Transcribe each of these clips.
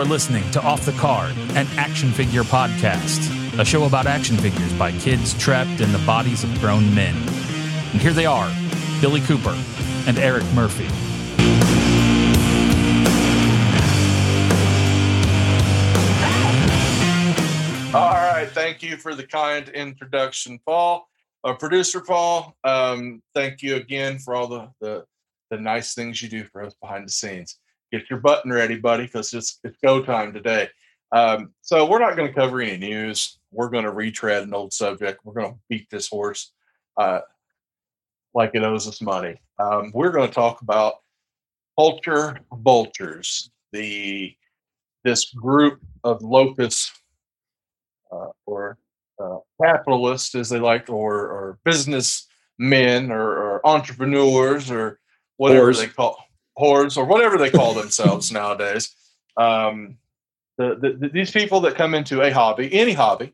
You're listening to Off the Card, an action figure podcast, a show about action figures by kids trapped in the bodies of grown men. And here they are Billy Cooper and Eric Murphy. All right. Thank you for the kind introduction, Paul. Uh, Producer Paul, um, thank you again for all the, the, the nice things you do for us behind the scenes. Get your button ready, buddy, because it's, it's go time today. Um, so we're not going to cover any news. We're going to retread an old subject. We're going to beat this horse uh, like it owes us money. Um, we're going to talk about culture vultures, the this group of locusts uh, or uh, capitalists, as they like, or, or businessmen or, or entrepreneurs or whatever Whores. they call whores or whatever they call themselves nowadays. Um, the, the, the- these people that come into a hobby, any hobby,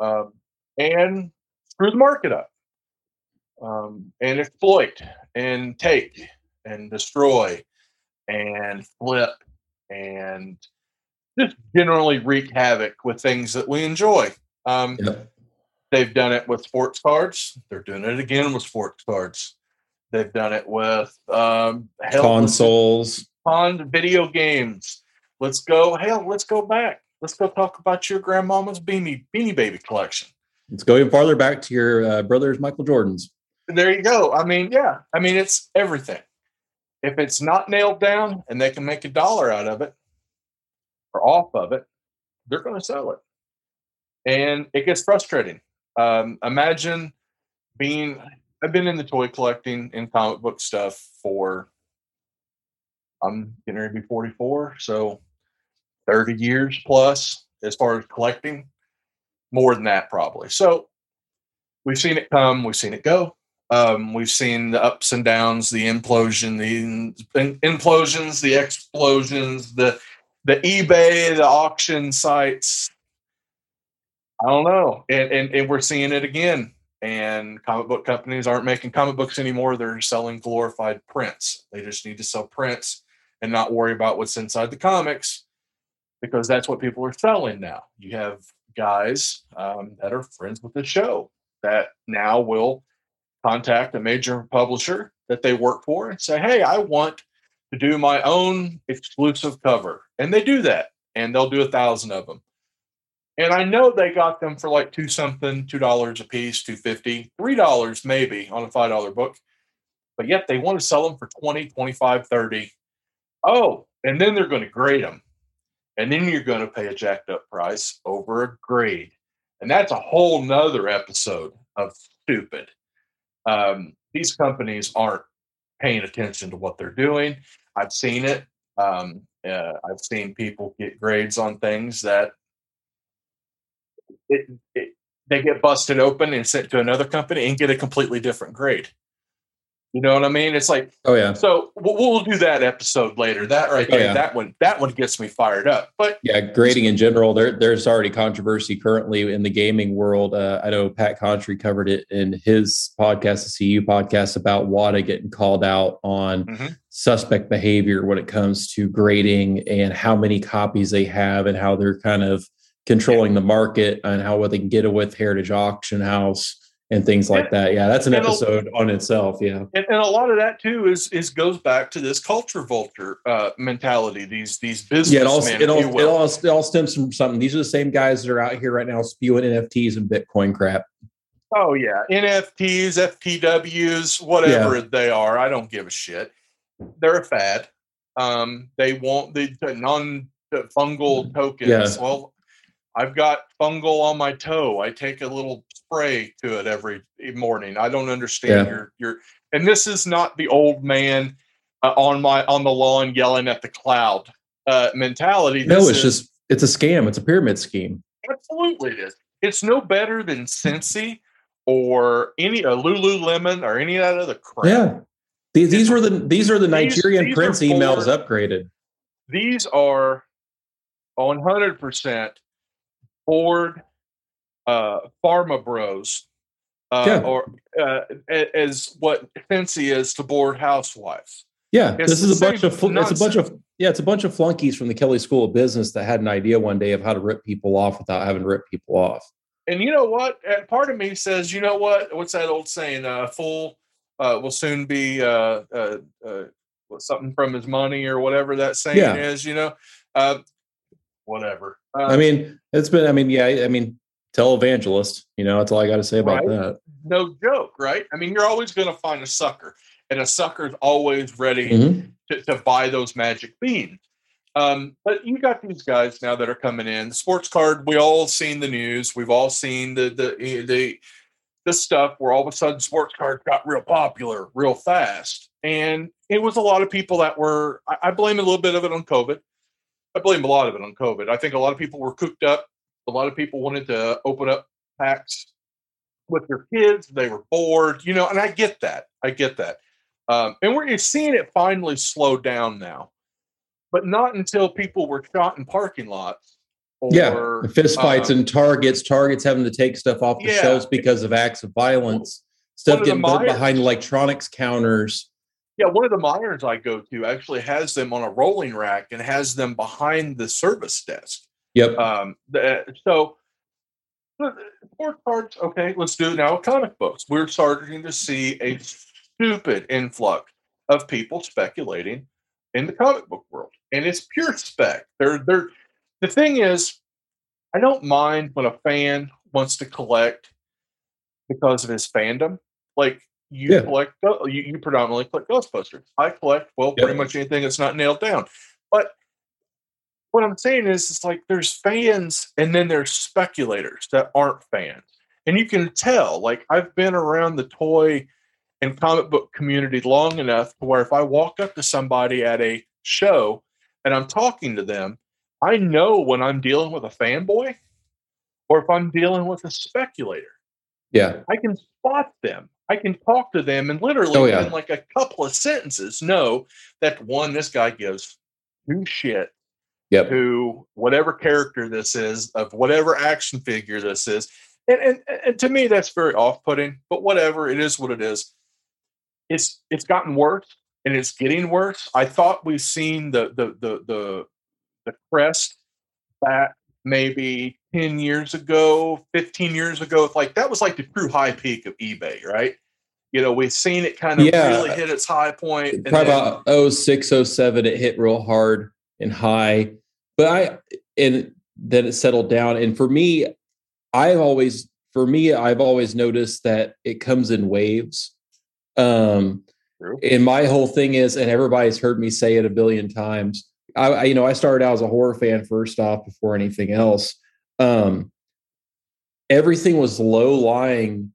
um, and screw the market up, um, and exploit and take and destroy and flip and just generally wreak havoc with things that we enjoy. Um. They've done it with sports cards. They're doing it again with sports cards. They've done it with um, hell, Consoles. on video games. Let's go. Hell, let's go back. Let's go talk about your grandmama's beanie beanie baby collection. Let's go even farther back to your uh, brother's Michael Jordan's. There you go. I mean, yeah. I mean, it's everything. If it's not nailed down and they can make a dollar out of it or off of it, they're going to sell it. And it gets frustrating. Um, imagine being, I've been in the toy collecting and comic book stuff for, I'm getting ready to be 44. So 30 years plus as far as collecting, more than that probably. So we've seen it come, we've seen it go. Um, we've seen the ups and downs, the implosion, the in, implosions, the explosions, the the eBay, the auction sites. I don't know, and, and and we're seeing it again. And comic book companies aren't making comic books anymore; they're selling glorified prints. They just need to sell prints and not worry about what's inside the comics, because that's what people are selling now. You have guys um, that are friends with the show that now will contact a major publisher that they work for and say, Hey, I want to do my own exclusive cover. And they do that and they'll do a thousand of them. And I know they got them for like two something, two dollars a piece, two fifty, three dollars maybe on a five dollar book. But yet they want to sell them for 20, 25, 30. Oh, and then they're going to grade them. And then you're going to pay a jacked up price over a grade. And that's a whole nother episode of stupid um, these companies aren't paying attention to what they're doing. I've seen it. Um, uh, I've seen people get grades on things that it, it, they get busted open and sent to another company and get a completely different grade. You know what I mean? It's like Oh yeah, so. We'll, we'll do that episode later. That right Oh, there, yeah. that one, that one gets me fired up. But yeah. Grading in general, there there's already controversy currently in the gaming world. Uh, I know Pat Contri covered it in his podcast, the CU podcast, about WATA getting called out on Mhm. suspect behavior when it comes to grading and how many copies they have and how they're kind of controlling the market and how what they can get it with Heritage Auction House and things like that. Yeah, that's an and a- episode on itself. Yeah. and, and a lot of that too is is goes back to this culture vulture uh, mentality. These these business. Yeah, it all, it, all, it, all, it all stems from something. These are the same guys that are out here right now spewing NFTs and Bitcoin crap. Oh yeah, NFTs, FTWs, whatever they are. I don't give a shit. They're a fad. Um, they want the, the non-fungal tokens. Yeah. Well, I've got fungal on my toe. I take a little spray to it every morning. I don't understand Yeah. your your. And this is not the old man uh, on my on the lawn yelling at the cloud uh, mentality. No, it's is- just it's a scam. It's a pyramid scheme. Absolutely, it is. It's no better than Scentsy or any uh, Lululemon or any of that other crap. Yeah. These, these were the these are the These- Nigerian these prince emails upgraded. These are 100% Ford uh, Pharma Bros, uh, Yeah. or uh, as what Fancy is to bored housewives. Yeah, It's this is a bunch of fl- it's a bunch of yeah, it's a bunch of flunkies from the Kelley School of Business that had an idea one day of how to rip people off without having to rip people off. And you know what? Part of me says, you know what? What's that old saying? Uh, fool uh, will soon be uh, uh, uh, something from his money or whatever that saying Yeah. is. You know, uh, whatever. Uh, I mean, it's been I mean, yeah, I mean, televangelist, you know, that's all I got to say about Right. that. no joke, right? I mean, you're always going to find a sucker, and a sucker's always ready Mhm. to, to buy those magic beans. Um, but you got these guys now that are coming in. Sports card, we all seen the news. We've all seen the the the the stuff where all of a sudden sports cards got real popular real fast. And it was a lot of people that were I, I blame a little bit of it on COVID. I blame a lot of it on COVID. I think a lot of people were cooked up. A lot of people wanted to open up packs with their kids. They were bored, you know, and I get that. I get that. Um, and we're seeing it finally slow down now, but not until people were shot in parking lots. Or, yeah, fist fights um, and targets, targets having to take stuff off the Yeah. shelves because of acts of violence, stuff One of the getting Meijers- behind electronics counters. Yeah, one of the Meijers I go to actually has them on a rolling rack and has them behind the service desk. Yep. Um, the, so uh, sports cards, okay, let's do it now. with Comic books. We're starting to see a stupid influx of people speculating in the comic book world, and it's pure spec. They're they're the thing is, I don't mind when a fan wants to collect because of his fandom. Like you Yeah. collect, you, you predominantly collect Ghostbusters. I collect well Yep. pretty much anything that's not nailed down. But what I'm saying is, it's like there's fans and then there's speculators that aren't fans, and you can tell. Like I've been around the toy and comic book community long enough to where if I walk up to somebody at a show and I'm talking to them, I know when I'm dealing with a fanboy or if I'm dealing with a speculator. Yeah. I can spot them. I can talk to them and literally Oh, yeah. in like a couple of sentences know that one, this guy gives two shit Yep. to whatever character this is, of whatever action figure this is. And, and, and to me, that's very off putting, but whatever, it is what it is. It's it's gotten worse and it's getting worse. I thought we've seen the the the the, the crest back maybe 10 years ago, 15 years ago. Like that was like the true high peak of eBay, right? You know, we've seen it kind of Yeah. really hit its high point. Probably then- about 06, 07, it hit real hard and high. But I and then it settled down. And for me, I've always for me, I've always noticed that it comes in waves. Um True. and my whole thing is, and everybody's heard me say it a billion times. I, I you know, I started out as a horror fan first off before anything else. Um everything was low lying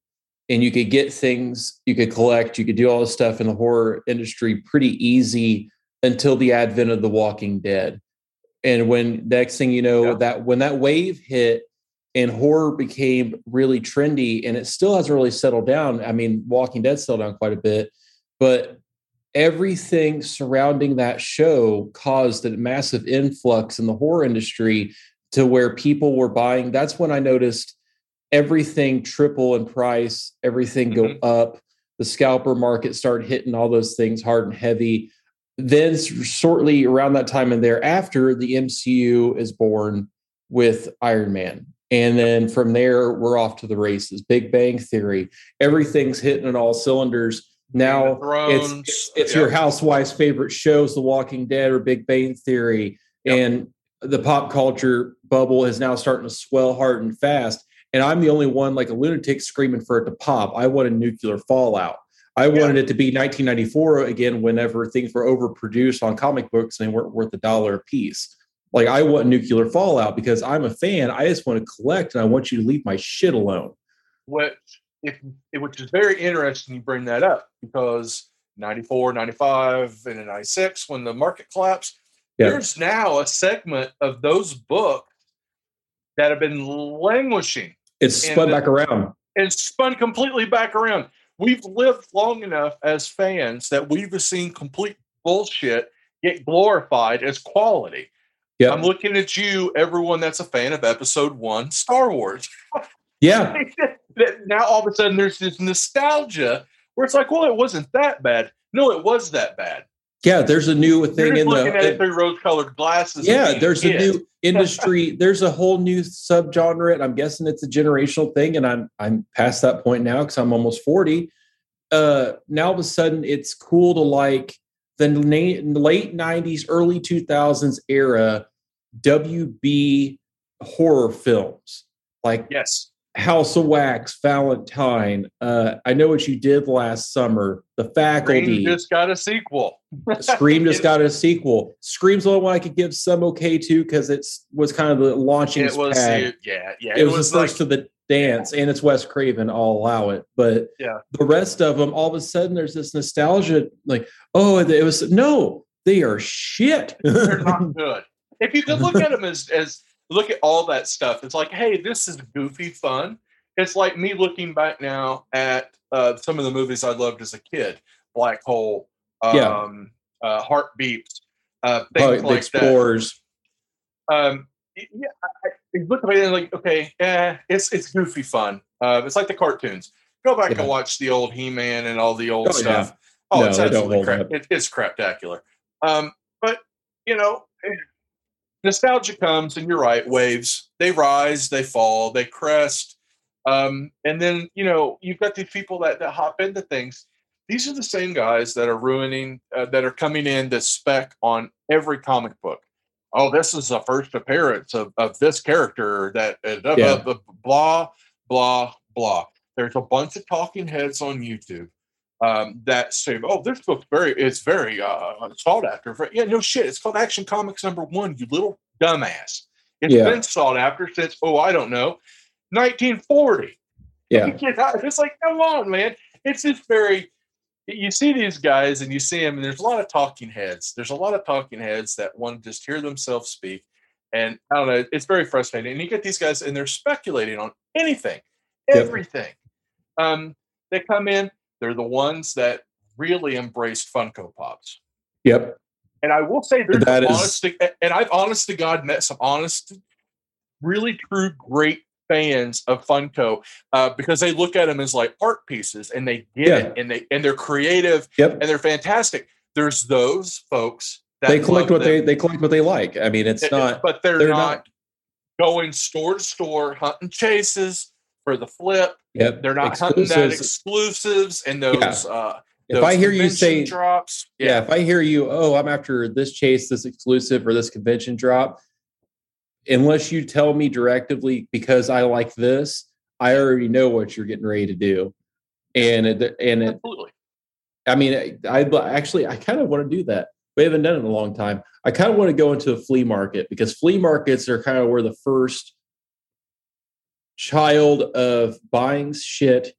and you could get things you could collect you could do all this stuff in the horror industry pretty easy until the advent of the walking dead and when next thing you know Yeah. that when that wave hit and horror became really trendy and it still hasn't really settled down i mean walking dead settled down quite a bit but everything surrounding that show caused a massive influx in the horror industry to where people were buying that's when i noticed everything triple in price, everything go Mhm. up. The scalper market started hitting all those things hard and heavy. Then, shortly around that time and thereafter, the MCU is born with Iron Man. And then from there, we're off to the races. Big Bang Theory, everything's hitting on all cylinders. Now it's it's, it's yeah. your housewife's favorite shows, The Walking Dead or Big Bang Theory, Yep. and the pop culture bubble is now starting to swell hard and fast. And I'm the only one like a lunatic screaming for it to pop. I want a nuclear fallout. I Yeah. wanted it to be 1994 again, whenever things were overproduced on comic books and they weren't worth a dollar a piece. Like I want nuclear fallout because I'm a fan. I just want to collect and I want you to leave my shit alone. which if which is very interesting you bring that up because 94 95 and in 96 when the market collapsed Yeah. there's now a segment of those books that have been languishing It's spun back around. and spun completely back around we've lived long enough as fans that we've seen complete bullshit get glorified as quality Yeah. i'm looking at you everyone that's a fan of episode one star wars Yeah. now all of a sudden there's this nostalgia where it's like, well, it wasn't that bad. No, it was that bad. Yeah, there's a new thing in looking at it the through rose-colored glasses. yeah. There's a kid. new industry. There's a whole new subgenre, and I'm guessing it's a generational thing. And I'm I'm past that point now because I'm almost forty. Uh, now all of a sudden, it's cool to like the na- late '90s, early 2000s era WB horror films like Yes. House of Wax, Valentine. Uh, I know what you did last summer. The Faculty. Green just got a sequel. Scream just got a sequel. Scream's the only one I could give some okay to because it was kind of the launching It was, pad. it- yeah, yeah. It, was, the first like, to the dance, and it's Wes Craven. I'll allow it, but Yeah. the rest of them, all of a sudden, there's this nostalgia. Like, oh, it was no, they are shit. they're not good. If you could look at them as as look at all that stuff, it's like, hey, this is goofy fun. It's like me looking back now at uh, some of the movies I loved as a kid, Black Hole, um, Yeah. uh, Heartbeeps, uh, Oh, things the like that. Explorers. Um, yeah, I, I look at it and like, okay, eh, it's it's goofy fun. Uh, it's like the cartoons. Go back Yeah. and watch the old He-Man and all the old Oh, yeah. stuff. Oh, No, it's absolutely crap. It, it's craptacular. Um, but you know, eh, nostalgia comes, and you're right. Waves they rise, they fall, they crest, um, and then you know you've got these people that that hop into things. These are the same guys that are ruining, uh, that are coming in to spec on every comic book. Oh, this is the first appearance of, of this character that uh, Yeah. blah, blah blah blah. There's a bunch of talking heads on YouTube um, that say, "Oh, this book's very, it's very uh, sought after." Yeah, no shit. It's called Action Comics number one. You little dumbass. It's Yeah. been sought after since oh, I don't know, 1940. Yeah. It's like, come on, man. It's just very. You see these guys, and you see them, and there's a lot of talking heads. There's a lot of talking heads that want to just hear themselves speak, and I don't know. It's very frustrating. And you get these guys, and they're speculating on anything, Yep. everything. Um, they come in. They're the ones that really embraced Funko Pops. Yep. And I will say there's That honest to, and I've honest to God met some honest, really true, great fans of Funko uh, because they look at them as like art pieces and they get Yeah. it and they and they're creative Yep. and they're fantastic. There's those folks that They collect what they them, they collect what they like. I mean, it's eh, not. but they're, they're not, not- going store to store hunting chases for the flip. Yep. They're not hunting that Exclusives. exclusives and those. Uh, If I hear you say drops, yeah. if I hear you, oh, I'm after this chase, this exclusive, or this convention drop, unless you tell me directively because I like this, I already know what you're getting ready to do. And it, and it, absolutely. I mean, I, I actually, I kind of want to do that. We haven't done it in a long time. I kind of want to go into a flea market because flea markets are kind of where the first child of buying shit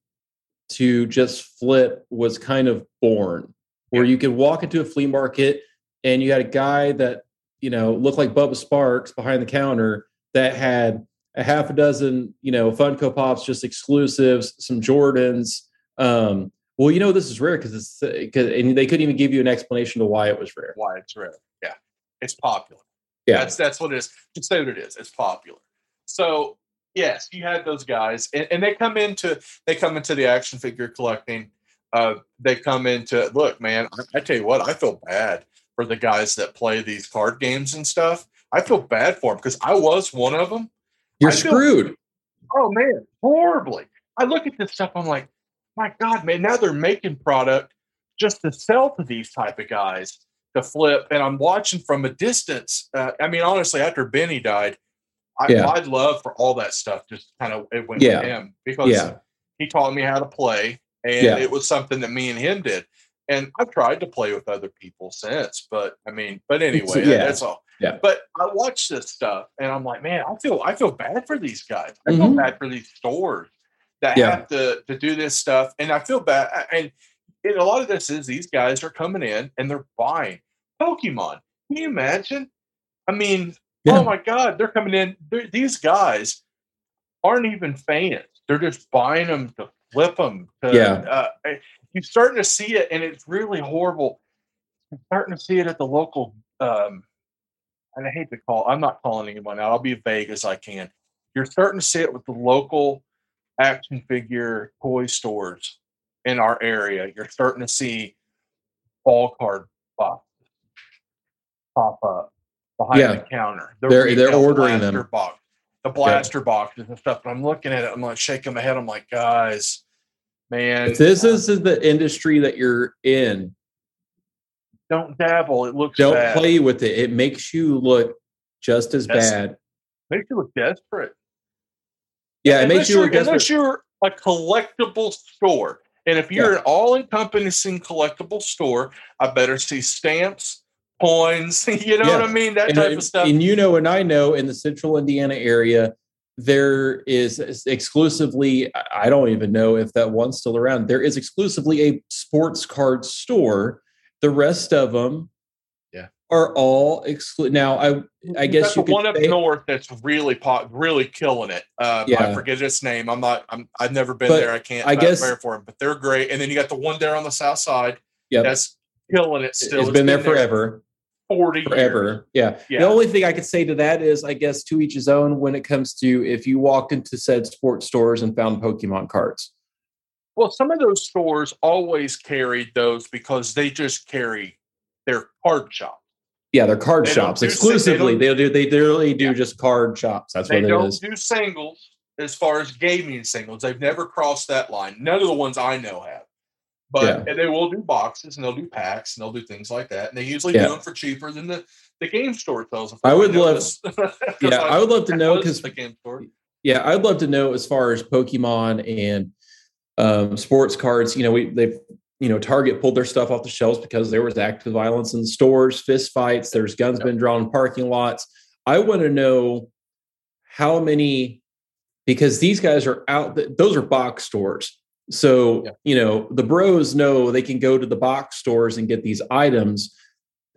to just flip was kind of born. Where you could walk into a flea market and you had a guy that, you know, looked like Bubba Sparks behind the counter that had a half a dozen, you know, Funko Pops, just exclusives, some Jordans. Um, well, you know, this is rare because it's because and they couldn't even give you an explanation to why it was rare. Why it's rare. Yeah, it's popular. Yeah. That's that's what it is. Just say what it is. It's popular. So yes, you had those guys, and, and they come into they come into the action figure collecting. Uh, they come into look, man. I, I tell you what, I feel bad for the guys that play these card games and stuff. I feel bad for them because I was one of them. You're feel- screwed. Oh man, horribly. I look at this stuff. I'm like, my God, man. Now they're making product just to sell to these type of guys to flip, and I'm watching from a distance. Uh, I mean, honestly, after Benny died, I, Yeah. I'd love for all that stuff just kind of it went Yeah. with him because Yeah. he taught me how to play, and Yeah. it was something that me and him did. And I've tried to play with other people since, but I mean, but anyway, yeah. that's all. Yeah. But I watch this stuff and I'm like, man, I feel I feel bad for these guys. I feel Mhm. bad for these stores that have to to do this stuff, and I feel bad. And, and a lot of this is these guys are coming in and they're buying Pokemon. Can you imagine? I mean, Yeah. oh my God, they're coming in. They're, these guys aren't even fans. They're just buying them to flip them. To, Yeah. Uh, you're starting to see it, and it's really horrible. I'm starting to see it at the local. Um, and I hate to call. I'm not calling anyone out. I'll be vague as I can. You're starting to see it with the local action figure toy stores in our area. You're starting to see ball card boxes pop up behind Yeah. the counter. The They're- they're ordering them. blaster Box, the blaster boxes and stuff. And I'm looking at it. I'm like shaking my head. I'm like, guys, man, If this is the industry that you're in, don't dabble. It looks don't bad. play with it. It makes you look just as bad. Makes you look desperate. Yeah, it makes you look desperate. unless you're a collectible store. And if you're Yeah. an all-encompassing collectible store, I better see stamps, coins. You know Yeah. what I mean? That and, type of stuff. and you know, and I know in the central Indiana area, there is exclusively, I- I don't even know if that one's still around. There is exclusively a sports card store. The rest of them Yeah. are all exclude. Now, I I guess got you the could one up say- north that's really pop, really killing it. Um, I forget its name. I'm not. I'm. I've never been But there. I can't. I I guess- guess for them, but they're great. And then you got the one there on the south side. Yeah, That's killing it. Still, it's been there forever. Forty years. forever. Yeah. Yeah. The only thing I could say to that is, I guess, to each his own when it comes to if you walked into said sports stores and found Pokemon cards. Well, some of those stores always carried those because they just carry their card shop. Yeah, they're card They shops they exclusively. They do. They literally do Yeah. just card shops. That's They what it don't is. do singles as far as gaming singles. They've never crossed that line. None of the ones I know have. But Yeah. and they will do boxes and they'll do packs and they'll do things like that. And they usually Yeah. do them for cheaper than the, the game store sells them. I would love- Yeah, I would love to know because the game store. yeah, I'd love to know as far as Pokemon and um, sports cards. You know, we they've you know Target pulled their stuff off the shelves because there was active violence in the stores, fist fights. There's guns Yep. been drawn in parking lots. I want to know how many because these guys are out. Those are box stores. So Yeah. you know the bros know they can go to the box stores and get these items.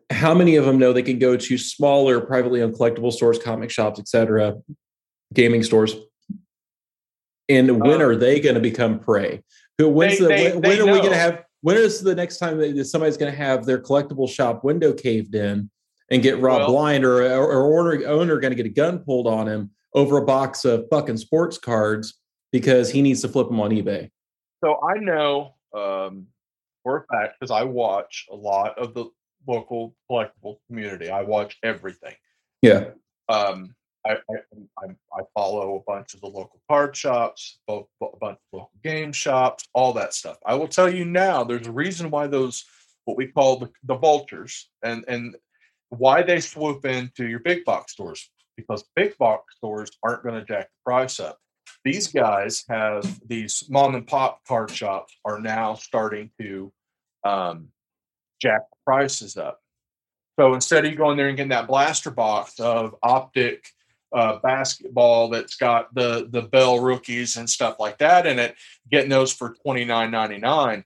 How many of them know they can go to smaller privately owned collectible stores, comic shops, etc., gaming stores? And when Uh, are they going to become prey? Who? When's They- the? they- when they when are we going to have? When is the next time that somebody's going to have their collectible shop window caved in and get robbed Well- blind, or or, or owner owner going to get a gun pulled on him over a box of fucking sports cards because he needs to flip them on eBay? So I know um, for a fact because I watch a lot of the local collectible community. I watch everything. Yeah, Um, I, I, I, I follow a bunch of the local card shops, both a bunch of local game shops, all that stuff. I will tell you now, there's a reason why those what we call the, the vultures and and why they swoop into your big box stores because big box stores aren't going to jack the price up. These guys have these mom and pop card shops are now starting to um, jack prices up. So instead of you going there and getting that blaster box of optic uh, basketball that's got the the Bell rookies and stuff like that in it, getting those for twenty nine ninety nine,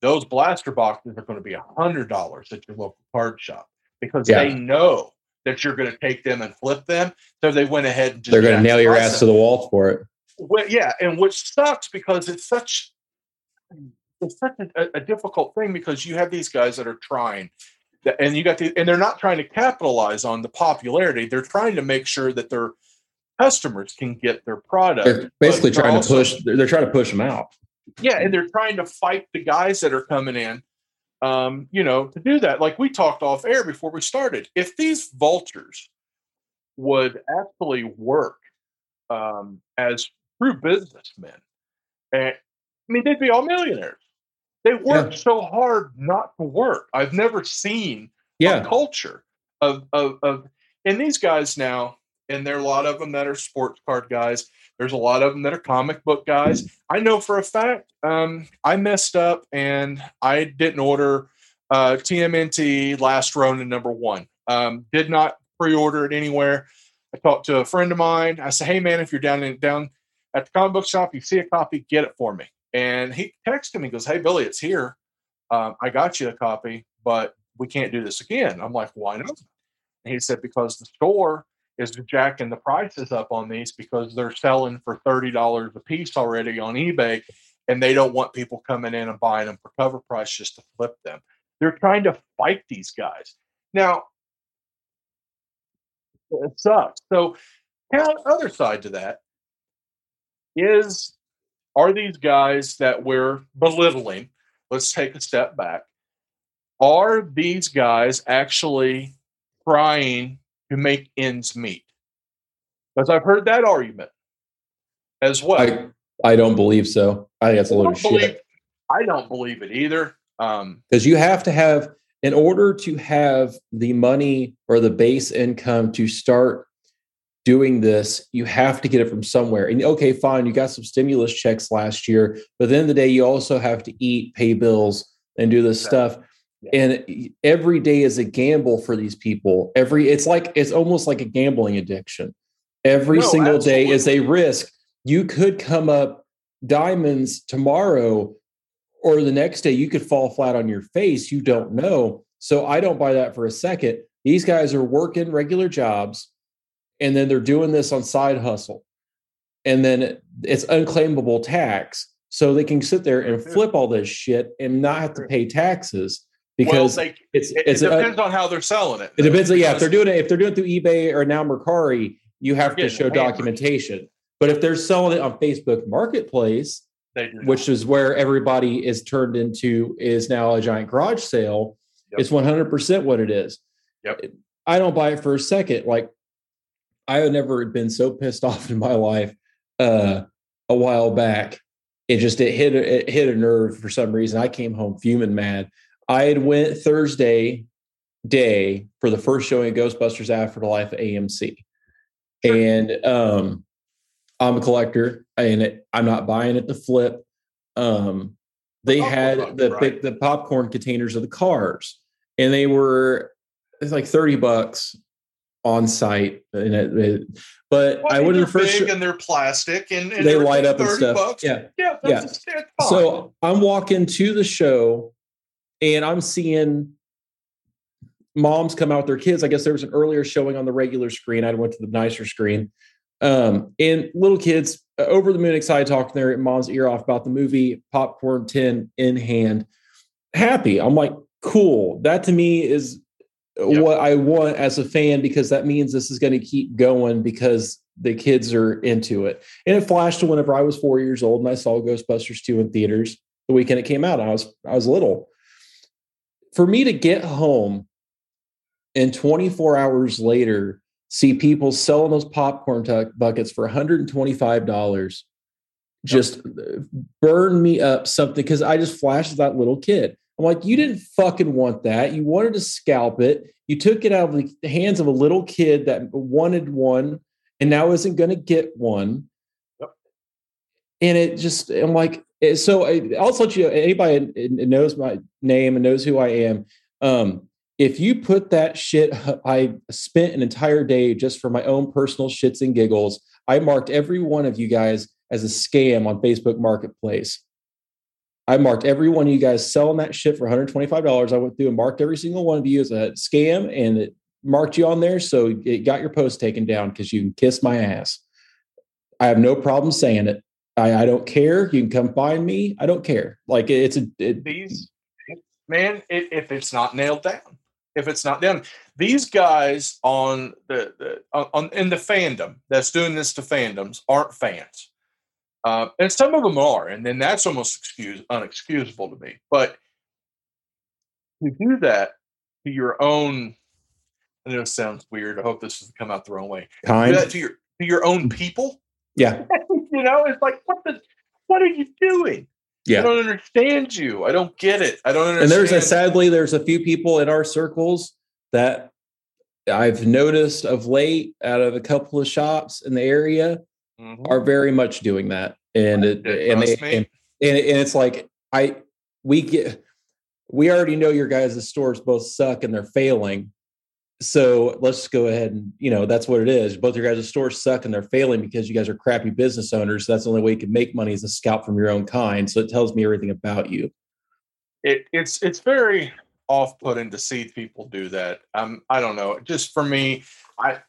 those blaster boxes are going to be hundred dollars at your local card shop because Yeah. they know that you're going to take them and flip them. So they went ahead and just they're going to nail your ass to the wall for it. Well, yeah, and which sucks because it's such it's such a, a difficult thing because you have these guys that are trying, that- and you got the and they're not trying to capitalize on the popularity. They're trying to make sure that their customers can get their product. They're basically trying also- to push. They're, they're trying to push them out. yeah, and they're trying to fight the guys that are coming in. Um, you know, to do that, like we talked off air before we started. If these vultures would actually work um, as true businessmen, and I mean, they'd be all millionaires. They work so hard not to work. I've never seen a Yeah, culture of, of of and these guys now and there are a lot of them that are sports card guys. There's a lot of them that are comic book guys. I know for a fact um, i messed up and i didn't order uh, tmnt last ronin number one. Um, did not pre-order it anywhere. I talked to a friend of mine. I said hey man if you're down in down at the comic book shop you see a copy get it for me and he texted me goes hey billy it's here um, i got you a copy but we can't do this again. I'm like, why not? And he said, because the store is jacking the prices up on these because they're selling for $30 a piece already on eBay and they don't want people coming in and buying them for cover price just to flip them. They're trying to fight these guys. Now, it sucks. So, now, other side to that is are these guys that we're belittling? Let's take a step back are these guys actually trying to make ends meet. Because I've heard that argument as well. I, I don't believe so. I think that's a load of believe, shit. I don't believe it either. Um, Because you have to have, in order to have the money or the base income to start doing this, you have to get it from somewhere. And okay, fine, you got some stimulus checks last year, but at the end of the day, you also have to eat, pay bills, and do this stuff. And every day is a gamble for these people. Every it's like it's almost like a gambling addiction. Every No, single day is a risk. You could come up diamonds tomorrow or the next day you could fall flat on your face. You don't know. So I don't buy that for a second. These guys are working regular jobs and then they're doing this on side hustle. And then it's unclaimable tax. So they can sit there and flip all this shit and not have to pay taxes well, because they, it's it, it's it a- depends on how they're selling it. it depends. Yeah, if they're doing it, if they're doing it through eBay or now Mercari, you have to show documentation. But if they're selling it on Facebook Marketplace, which is where everybody is turned into is now a giant garage sale. Yep. It's 100% what it is. Yep. I don't buy it for a second. Like I had never been so pissed off in my life uh, a while back. It just it hit a- it hit a nerve for some reason. I came home fuming mad. I had went Thursday day for the first showing of Ghostbusters Afterlife at AMC, Sure. and um, I'm a collector, and it, I'm not buying it to flip. Um, they had the right. the popcorn containers of the cars, and they were it's like thirty bucks on site. And it, but Well, I to the first. big show- and they're plastic and, and they light up and stuff. Bucks. Yeah. yeah, Yeah. that's yeah. it's fine. So I'm walking to the show and I'm seeing moms come out with their kids. I guess there was an earlier showing on the regular screen. I went to the nicer screen. Um, and little kids uh, over the moon excited talking their mom's ear off about the movie, popcorn tin in hand, happy. I'm like, cool. That to me is Yep. what I want as a fan because that means this is going to keep going because the kids are into it. And it flashed to whenever I was four years old and I saw Ghostbusters 2 in theaters the weekend it came out. I was I was little. For me to get home and 24 hours later see people selling those popcorn tuck buckets for $125 just uh, burn me up something because I just flashed that little kid. I'm like, you didn't fucking want that. You wanted to scalp it. You took it out of the hands of a little kid that wanted one and now isn't going to get one. Yep. And it just, I'm like, eh, so I, I'll let you, anybody that knows my name and knows who I am. Um, if you put that shit, I spent an entire day just for my own personal shits and giggles. I marked every one of you guys as a scam on Facebook Marketplace. I marked every one of you guys selling that shit for $125. I went through and marked every single one of you as a scam and it marked you on there. So it got your post taken down because you can kiss my ass. I have no problem saying it. I, I don't care. You can come find me. I don't care. Like it's a, it, these man, it, if it's not nailed down, if it's not done, these guys on the, the on, on in the fandom that's doing this to fandoms aren't fans. Uh, and some of them are, and then that's almost excuse unexcusable to me. But to do that to your own, I know it sounds weird. I hope this doesn't come out the wrong way. Do kind. that to your to your own people. Yeah. you know, it's like what the what are you doing? Yeah. I don't understand you. I don't get it. I don't understand. And there's a sadly, there's a few people in our circles that I've noticed of late out of a couple of shops in the area Mhm. are very much doing that. And it, and, they, and, and and it's like I we get we already know your guys' stores both suck and they're failing. So let's just go ahead and you know that's what it is. Both your guys' stores suck and they're failing because you guys are crappy business owners. That's the only way you can make money is a scalp from your own kind. So it tells me everything about you. it, it's it's very off-putting to see people do that. Um, I don't know. Just for me, I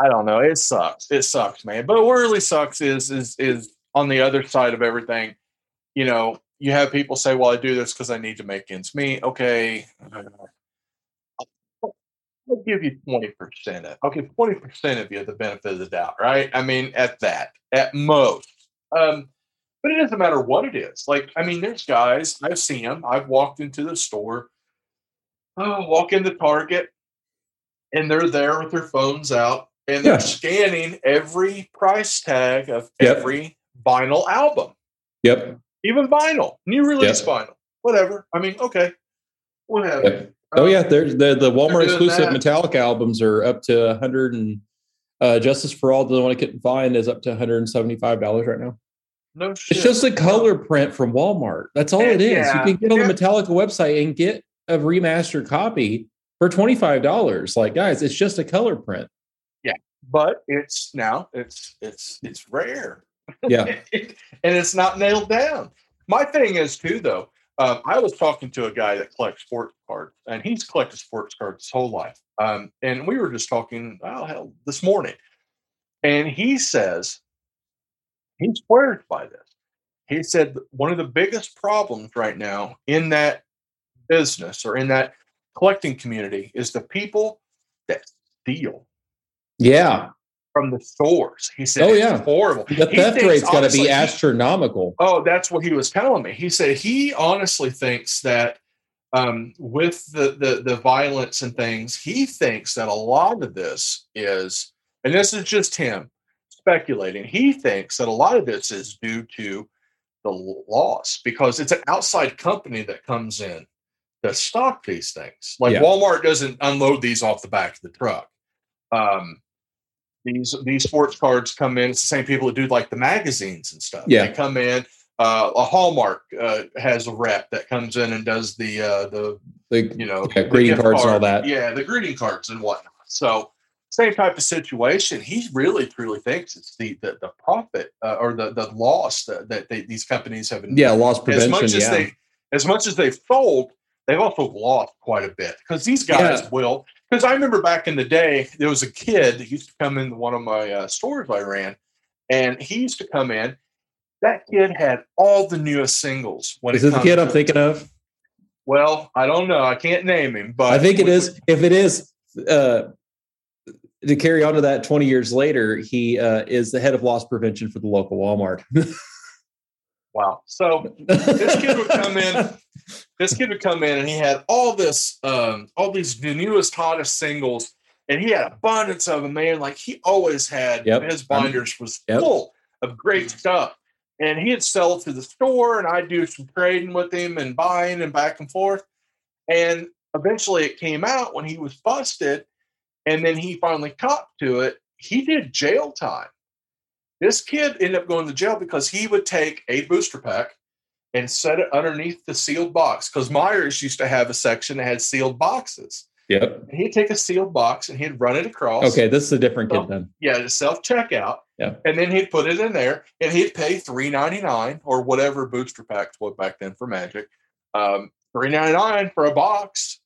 I don't know. It sucks. It sucks, man. But what really sucks is is is on the other side of everything. You know, you have people say, "Well, I do this because I need to make ends meet." Okay, I'll give you twenty percent. I'll give twenty percent of you the benefit of the doubt, right? I mean, at that, at most. Um, but it doesn't matter what it is. Like, I mean, there's guys I've seen them. I've walked into the store, oh, walk into Target, and they're there with their phones out and they're Yeah. scanning every price tag of Yep. every vinyl album, Yep. even vinyl, new release vinyl, whatever. I mean, okay, whatever. Yep. Oh yeah, there's the the Walmart exclusive that. Metallica albums are up to 100 and uh, Justice for All, the one I couldn't find, is up to 175 dollars right now. No shit. It's just a color print from Walmart. That's all it is. Yeah. You can get on the Metallica website and get a remastered copy for twenty five dollars. Like guys, it's just a color print. But it's now it's it's it's rare. Yeah. and it's not nailed down. My thing is too, though. Um, I was talking to a guy that collects sports cards, and he's collected sports cards his whole life. Um, and we were just talking, oh hell, this morning, and he says he's swears by this. He said one of the biggest problems right now in that business or in that collecting community is the people that steal Yeah. from the stores. He said, Oh, it's yeah. horrible. The He theft rate's gotta honestly, be he- astronomical. Oh, that's what he was telling me. He said he honestly thinks that um, with the, the the violence and things, he thinks that a lot of this is, and this is just him speculating. He thinks that a lot of this is due to the loss because it's an outside company that comes in that stock these things. Like Yeah. Walmart doesn't unload these off the back of the truck. Um, these these sports cards come in. It's the same people that do like the magazines and stuff. Yeah. They come in. Uh, a Hallmark uh, has a rep that comes in and does the uh, the The, you know Yeah, the greeting cards and all that. Yeah, the greeting cards and whatnot. So same type of situation. He really truly thinks it's the the, the profit uh, or the the loss that, that they, these companies have. yeah, loss prevention. as much as yeah. they as much as they've sold, they've also lost quite a bit because these guys Yeah. will. Because I remember back in the day, there was a kid that used to come into one of my uh, stores I ran, and he used to come in. That kid had all the newest singles. When Is it the kid I'm thinking of? Well, I don't know. I can't name him, but I think it is. If it is, uh, to carry on to that, 20 years later, he uh, is the head of loss prevention for the local Walmart. Wow. So this kid would come in. This kid would come in, and he had all this, um, all these the newest, hottest singles, and he had abundance of them. Man, like he always had. Yep. His binders was Yep. full of great stuff, and he'd sell it to the store, and I'd do some trading with him and buying and back and forth. And eventually, it came out when he was busted, and then he finally copped to it. He did jail time. This kid ended up going to jail because he would take a booster pack and set it underneath the sealed box. Because Meijers used to have a section that had sealed boxes. yep. And he'd take a sealed box and he'd run it across. Okay, this is a different kid then. Yeah, self checkout. Yeah. And then he'd put it in there and he'd pay three ninety nine or whatever booster packs was back then for Magic. Um, three ninety nine for a box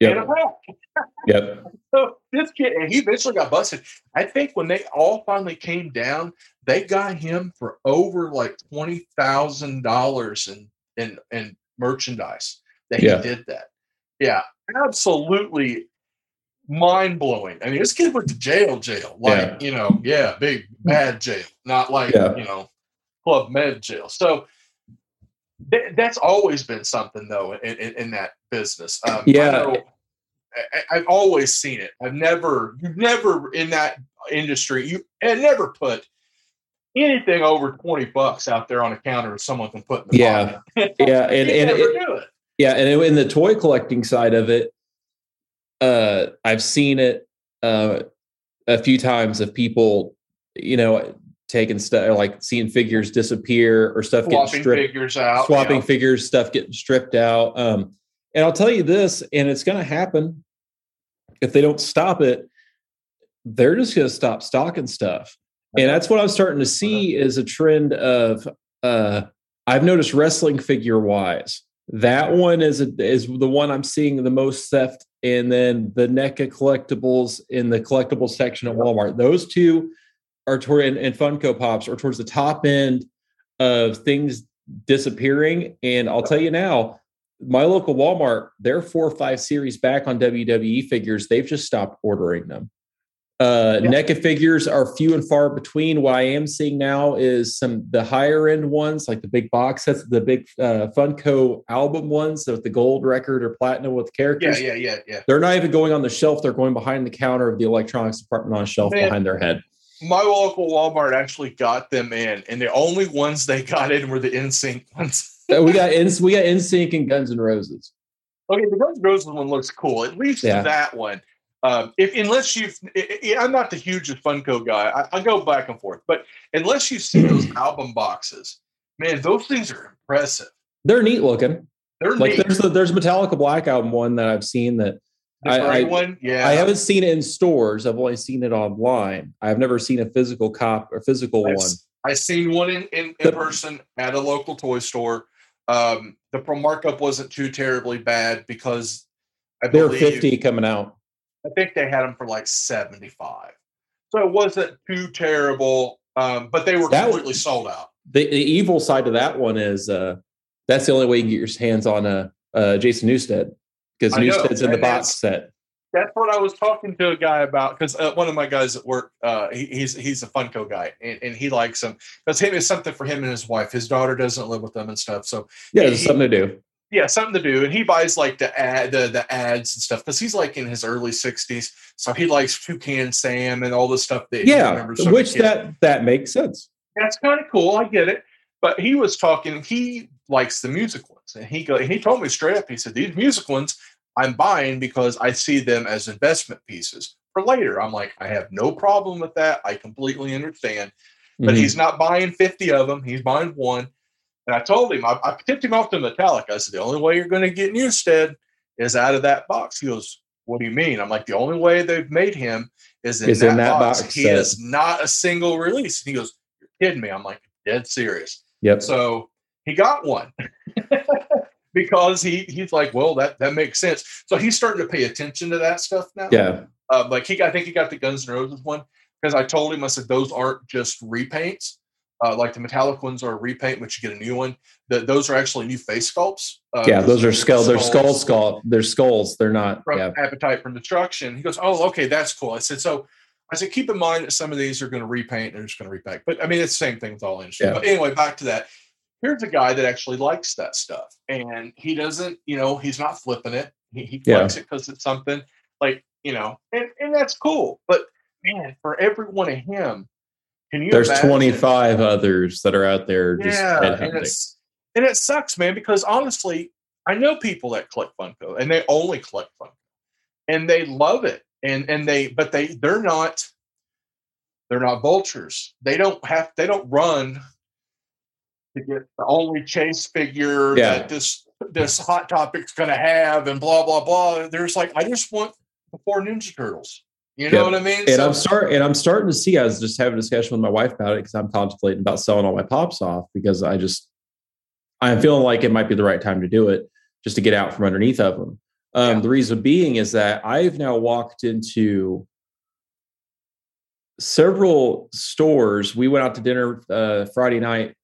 Yep. Yep. So this kid, and he eventually got busted. I think when they all finally came down, they got him for over like twenty thousand dollars in in in merchandise that Yeah. he did that. Yeah, absolutely mind blowing. I mean, this kid went to jail, jail, like Yeah. you know, yeah, big bad jail, not like Yeah. you know, club med jail. So. th- That's always been something though in, in, in that business. Um, I Yeah. I, I've always seen it. I've never, you've never in that industry, you and never put anything over twenty bucks out there on a counter that someone can put in the Yeah. Yeah, and and never it, do it. yeah, and in the toy collecting side of it, uh, I've seen it uh, a few times of people, you know, taking stuff like seeing figures disappear or stuff getting Swapping stripped figures out, swapping figures, stuff getting stripped out. Um, and I'll tell you this, and it's going to happen if they don't stop it. They're just going to stop stocking stuff, and that's what I'm starting to see is a trend of. Uh, I've noticed wrestling figure wise. That one is a, is the one I'm seeing the most theft, and then the NECA collectibles in the collectibles section at Walmart. Those two are toward and, and Funko Pops are towards the top end of things disappearing. And I'll tell you now, my local Walmart, their four or five series back on WWE figures, they've just stopped ordering them. Uh, Yeah. NECA figures are few and far between. What I am seeing now is some the higher end ones, like the big box sets, the big uh, Funko album ones with the gold record or platinum with Yeah, characters. yeah, yeah, yeah. They're not even going on the shelf. They're going behind the counter of the electronics department on a shelf Man. behind their head. My local Walmart actually got them in, and the only ones they got in were the NSYNC ones. We got in, we got NSYNC and Guns N' Roses. Okay, the Guns N' Roses one looks cool. At least Yeah. that one. Um, if unless you've, I- I'm not the hugest Funko guy. I, I go back and forth, but unless you see those album boxes, man, those things are impressive. They're neat looking. They're Like neat. there's the there's Metallica Black album one that I've seen that The I- I- one, yeah. I haven't seen it in stores. I've only seen it online. I've never seen a physical cop or physical I've, one. I seen one in, in, in The- person at a local toy store. Um, the pro markup wasn't too terribly bad because I They're believe 50 coming out. I think they had them for like 75. So it wasn't too terrible, um, but they were That- completely sold out. The, the evil side of that one is uh that's the only way you can get your hands on a uh, Jason Newsted because Newsted's in the box set. That's what I was talking to a guy about because uh, one of my guys at work, uh, he, he's he's a Funko guy and, and he likes them because him is something for him and his wife. His daughter doesn't live with them and stuff, so Yeah, there's something to do. yeah, something to do. And he buys like the ad, the, the ads and stuff because he's like in his early sixties, so he likes Toucan Sam and all the stuff that he Yeah, remembers which that that makes sense. that's kind of cool. I get it. But he was talking. He likes the music ones, and he go. And he told me straight up. He said these music ones I'm buying because I see them as investment pieces for later. I'm like, I have no problem with that. I completely understand. But Mhm. he's not buying 50 of them. He's buying one. And I told him, I, I tipped him off to Metallica. I said, the only way you're going to get Newsted is out of that box. He goes, what do you mean? I'm like, the only way they've made him is in, Is that, in that box. box He set. is not a single release. And he goes, you're kidding me. I'm like, dead serious. Yep. So he got one because he he's like, well, that that makes sense. So he's starting to pay attention to that stuff now. Yeah. Uh, like he, I think he got the Guns N' Roses one because I told him I said those aren't just repaints. Uh, like the metallic ones are a repaint, but you get a new one. The, those are actually new face sculpts. Uh, Yeah, those are skull. They're skull skulls skull. They're skulls. They're not. From Yeah. Appetite for Destruction. He goes, "Oh, okay, that's cool." I said, "So." I said, keep in mind that some of these are going to repaint and they're just going to repaint. But I mean, it's the same thing with all industry. Yeah. But anyway, back to that. Here's a guy that actually likes that stuff. And he doesn't, you know, he's not flipping it. He, he Yeah. likes it because it's something like, you know, and, and that's cool. But man, for every one of him, can you There's imagine? 25 others that are out there just Yeah, and it's and it sucks, man, because honestly, I know people that collect Funko and they only collect Funko. And they love it. And and they but they they're not they're not vultures. They don't have they don't run to get the only chase figure Yeah. that this this hot topic's gonna have and blah blah blah. There's like I just want the four Ninja Turtles. You know Yeah. what I mean? and So- I'm start and I'm starting to see. I was just having a discussion with my wife about it because I'm contemplating about selling all my pops off because I just I'm feeling like it might be the right time to do it just to get out from underneath of them. Um, Yeah. The reason being is that I've now walked into several stores. We went out to dinner uh, Friday night.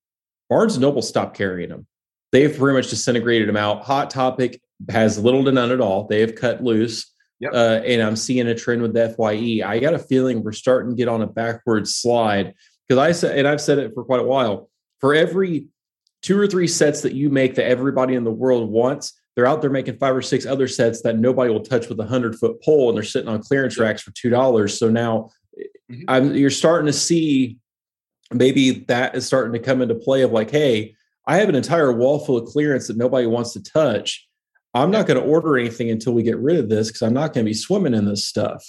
Barnes and Noble stopped carrying them. They've pretty much disintegrated them out. Hot Topic has little to none at all. They have cut loose. Yep. Uh, and I'm seeing a trend with FYE. I got a feeling we're starting to get on a backward slide because I said, and I've said it for quite a while. For every two or three sets that you make that everybody in the world wants, they're out there making five or six other sets that nobody will touch with a hundred foot pole, and they're sitting on clearance racks for two dollars. So now, Mhm. I'm you're starting to see maybe that is starting to come into play of like, hey, I have an entire wall full of clearance that nobody wants to touch. I'm not going to order anything until we get rid of this because I'm not going to be swimming in this stuff.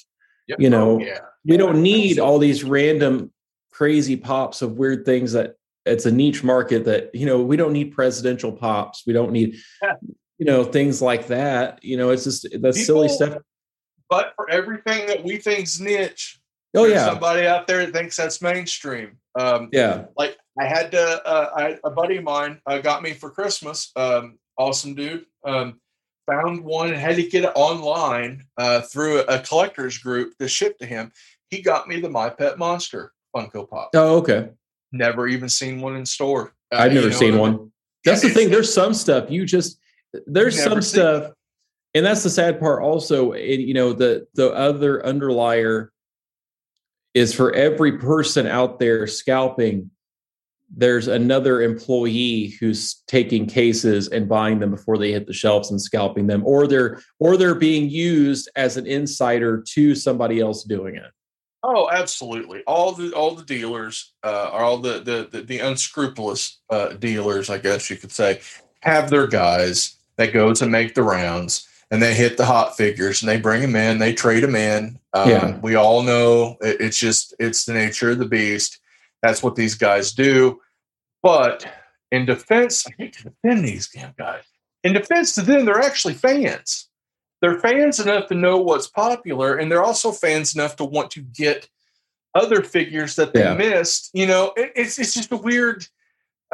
Yep. you know, Oh, yeah. We Yeah, don't need absolutely. all these random crazy pops of weird things that it's a niche market that, you know, we don't need presidential pops. We don't need, you know, things like that. You know, it's just that's silly stuff. But for everything that we think's niche, Oh, yeah. somebody out there that thinks that's mainstream. Um, Yeah. like I had to, uh, I, a buddy of mine uh, got me for Christmas. Um, awesome dude. Um, found one and had to get it online uh, through a, a collector's group to ship to him. He got me the My Pet Monster Funko Pop. Oh, okay. Never even seen one in store. Uh, I've never seen I mean? one. That's the thing. There's some stuff you just there's some stuff, and that's the sad part. Also, it, you know the the other underlier is for every person out there scalping, there's another employee who's taking cases and buying them before they hit the shelves and scalping them, or they're or they're being used as an insider to somebody else doing it. Oh, absolutely. All the all the dealers, uh, are all the the the, the unscrupulous uh, dealers, I guess you could say, have their guys that go to make the rounds and they hit the hot figures and they bring them in, they trade them in. Um, Yeah. We all know it, it's just it's the nature of the beast. That's what these guys do. But in defense, I hate to defend these damn guys. In defense to them, they're actually fans. They're fans enough to know what's popular, and they're also fans enough to want to get other figures that they Yeah. missed. You know, it, it's it's just a weird.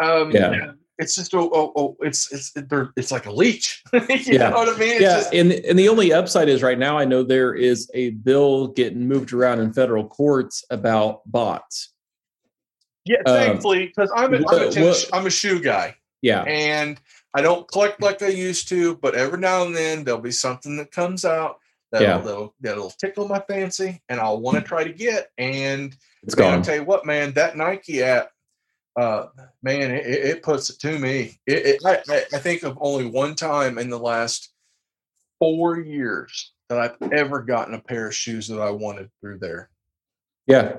Um, Yeah. It's just oh, oh, oh it's it's they're, it's like a leech. you Yeah. know what I mean? It's yeah, just- and and the only upside is right now I know there is a bill getting moved around in federal courts about bots. yeah. um, Thankfully, because I'm a, I'm, a tennis- what- I'm a shoe guy. Yeah, and I don't collect like I used to, but every now and then there'll be something that comes out that'll Yeah. that'll, that'll tickle my fancy, and I'll want to try to get. And it's man, I'll tell you what, man, that Nike app, uh, man, it, it puts it to me. It, it, I, I think of only one time in the last four years that I've ever gotten a pair of shoes that I wanted through there. Yeah,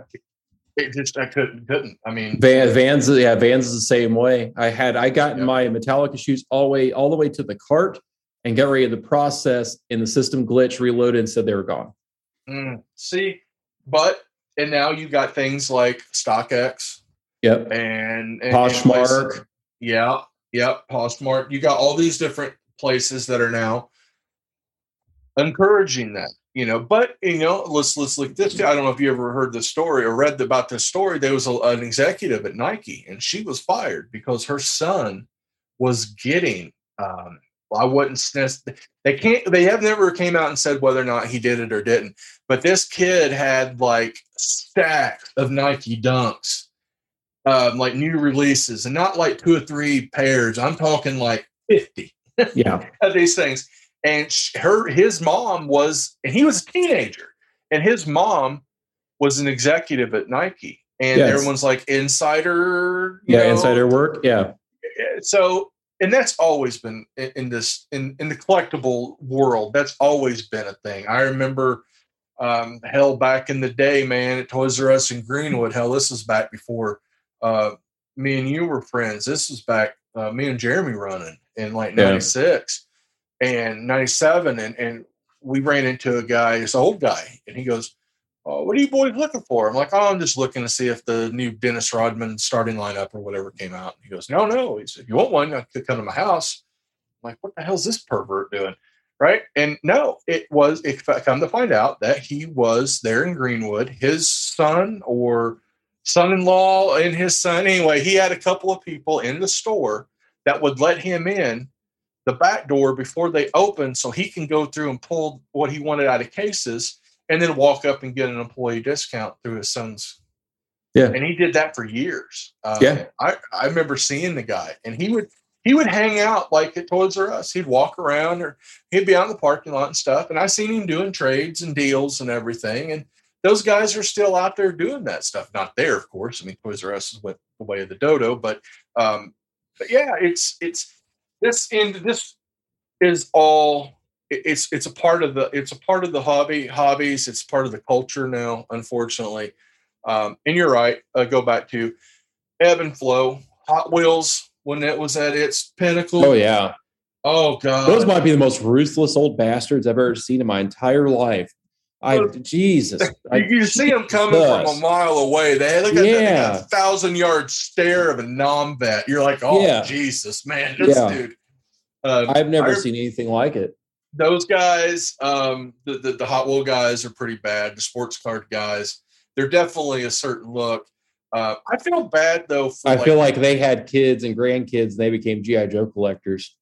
It just I couldn't couldn't. I mean, Van, Vans, yeah, Vans is the same way. I had I got Yeah. my Metallica shoes all the way all the way to the cart and got ready to process, and the system glitch, reloaded, and said they were gone. mm, see, but and now you got things like StockX. Yep, and, and and Poshmark. Yeah, yep, Poshmark. You got all these different places that are now encouraging that, you know. But you know, let's let's look this. I don't know if you ever heard the story or read about this story. There was a, an executive at Nike, and she was fired because her son was getting. Um, I wouldn't. They can't. They have never came out and said whether or not he did it or didn't. But this kid had like stacks of Nike Dunks um, like new releases and not like two or three pairs. I'm talking like 50 Yeah, of these things. And her, his mom was, and he was a teenager, and his mom was an executive at Nike. And Yes. everyone's like insider, yeah, know? insider work. Yeah, So, and that's always been in, in this in in the collectible world. That's always been a thing. I remember, um, hell, back in the day, man, at Toys R Us in Greenwood. Hell, this was back before uh, me and you were friends. This was back uh, me and Jeremy running in like Yeah. '96 and '97, and and we ran into a guy, this old guy, and he goes. Oh, what are you boys looking for? I'm like, oh, I'm just looking to see if the new Dennis Rodman starting lineup or whatever came out. He goes, no, no. He said, if you want one, I could come to my house. I'm like, what the hell's this pervert doing? Right. And no, it was, it come to find out that he was there in Greenwood. His son or son in law and his son, anyway, he had a couple of people in the store that would let him in the back door before they opened so he can go through and pull what he wanted out of cases and then walk up and get an employee discount through his son's Yeah. and he did that for years uh, Yeah. I, I remember seeing the guy and he would he would hang out like at Toys R Us. He'd walk around or he'd be out in the parking lot and stuff. And I seen him doing trades and deals and everything. And those guys are still out there doing that stuff. Not there, of course. I mean, Toys R Us went the way of the dodo, but um, but yeah, it's it's this and this is all it's it's a part of the it's a part of the hobby hobbies. It's part of the culture now, unfortunately. Um, and you're right. Uh, go back to ebb and flow. Hot Wheels when it was at its pinnacle. oh yeah. Oh god. Those might be the most ruthless old bastards I've ever seen in my entire life. I Well, Jesus, I, you, see them coming from a mile away. They look at that, they got Yeah. a thousand yard stare of a Nam vet. You're like, oh Yeah. Jesus, man, this Yeah. dude. Uh, I've never I- seen anything like it. those guys, um, the, the the Hot Wheel guys are pretty bad. The sports card guys, they're definitely a certain look. Uh, I feel bad though. For I feel like they had kids and grandkids, and they became GI Joe collectors.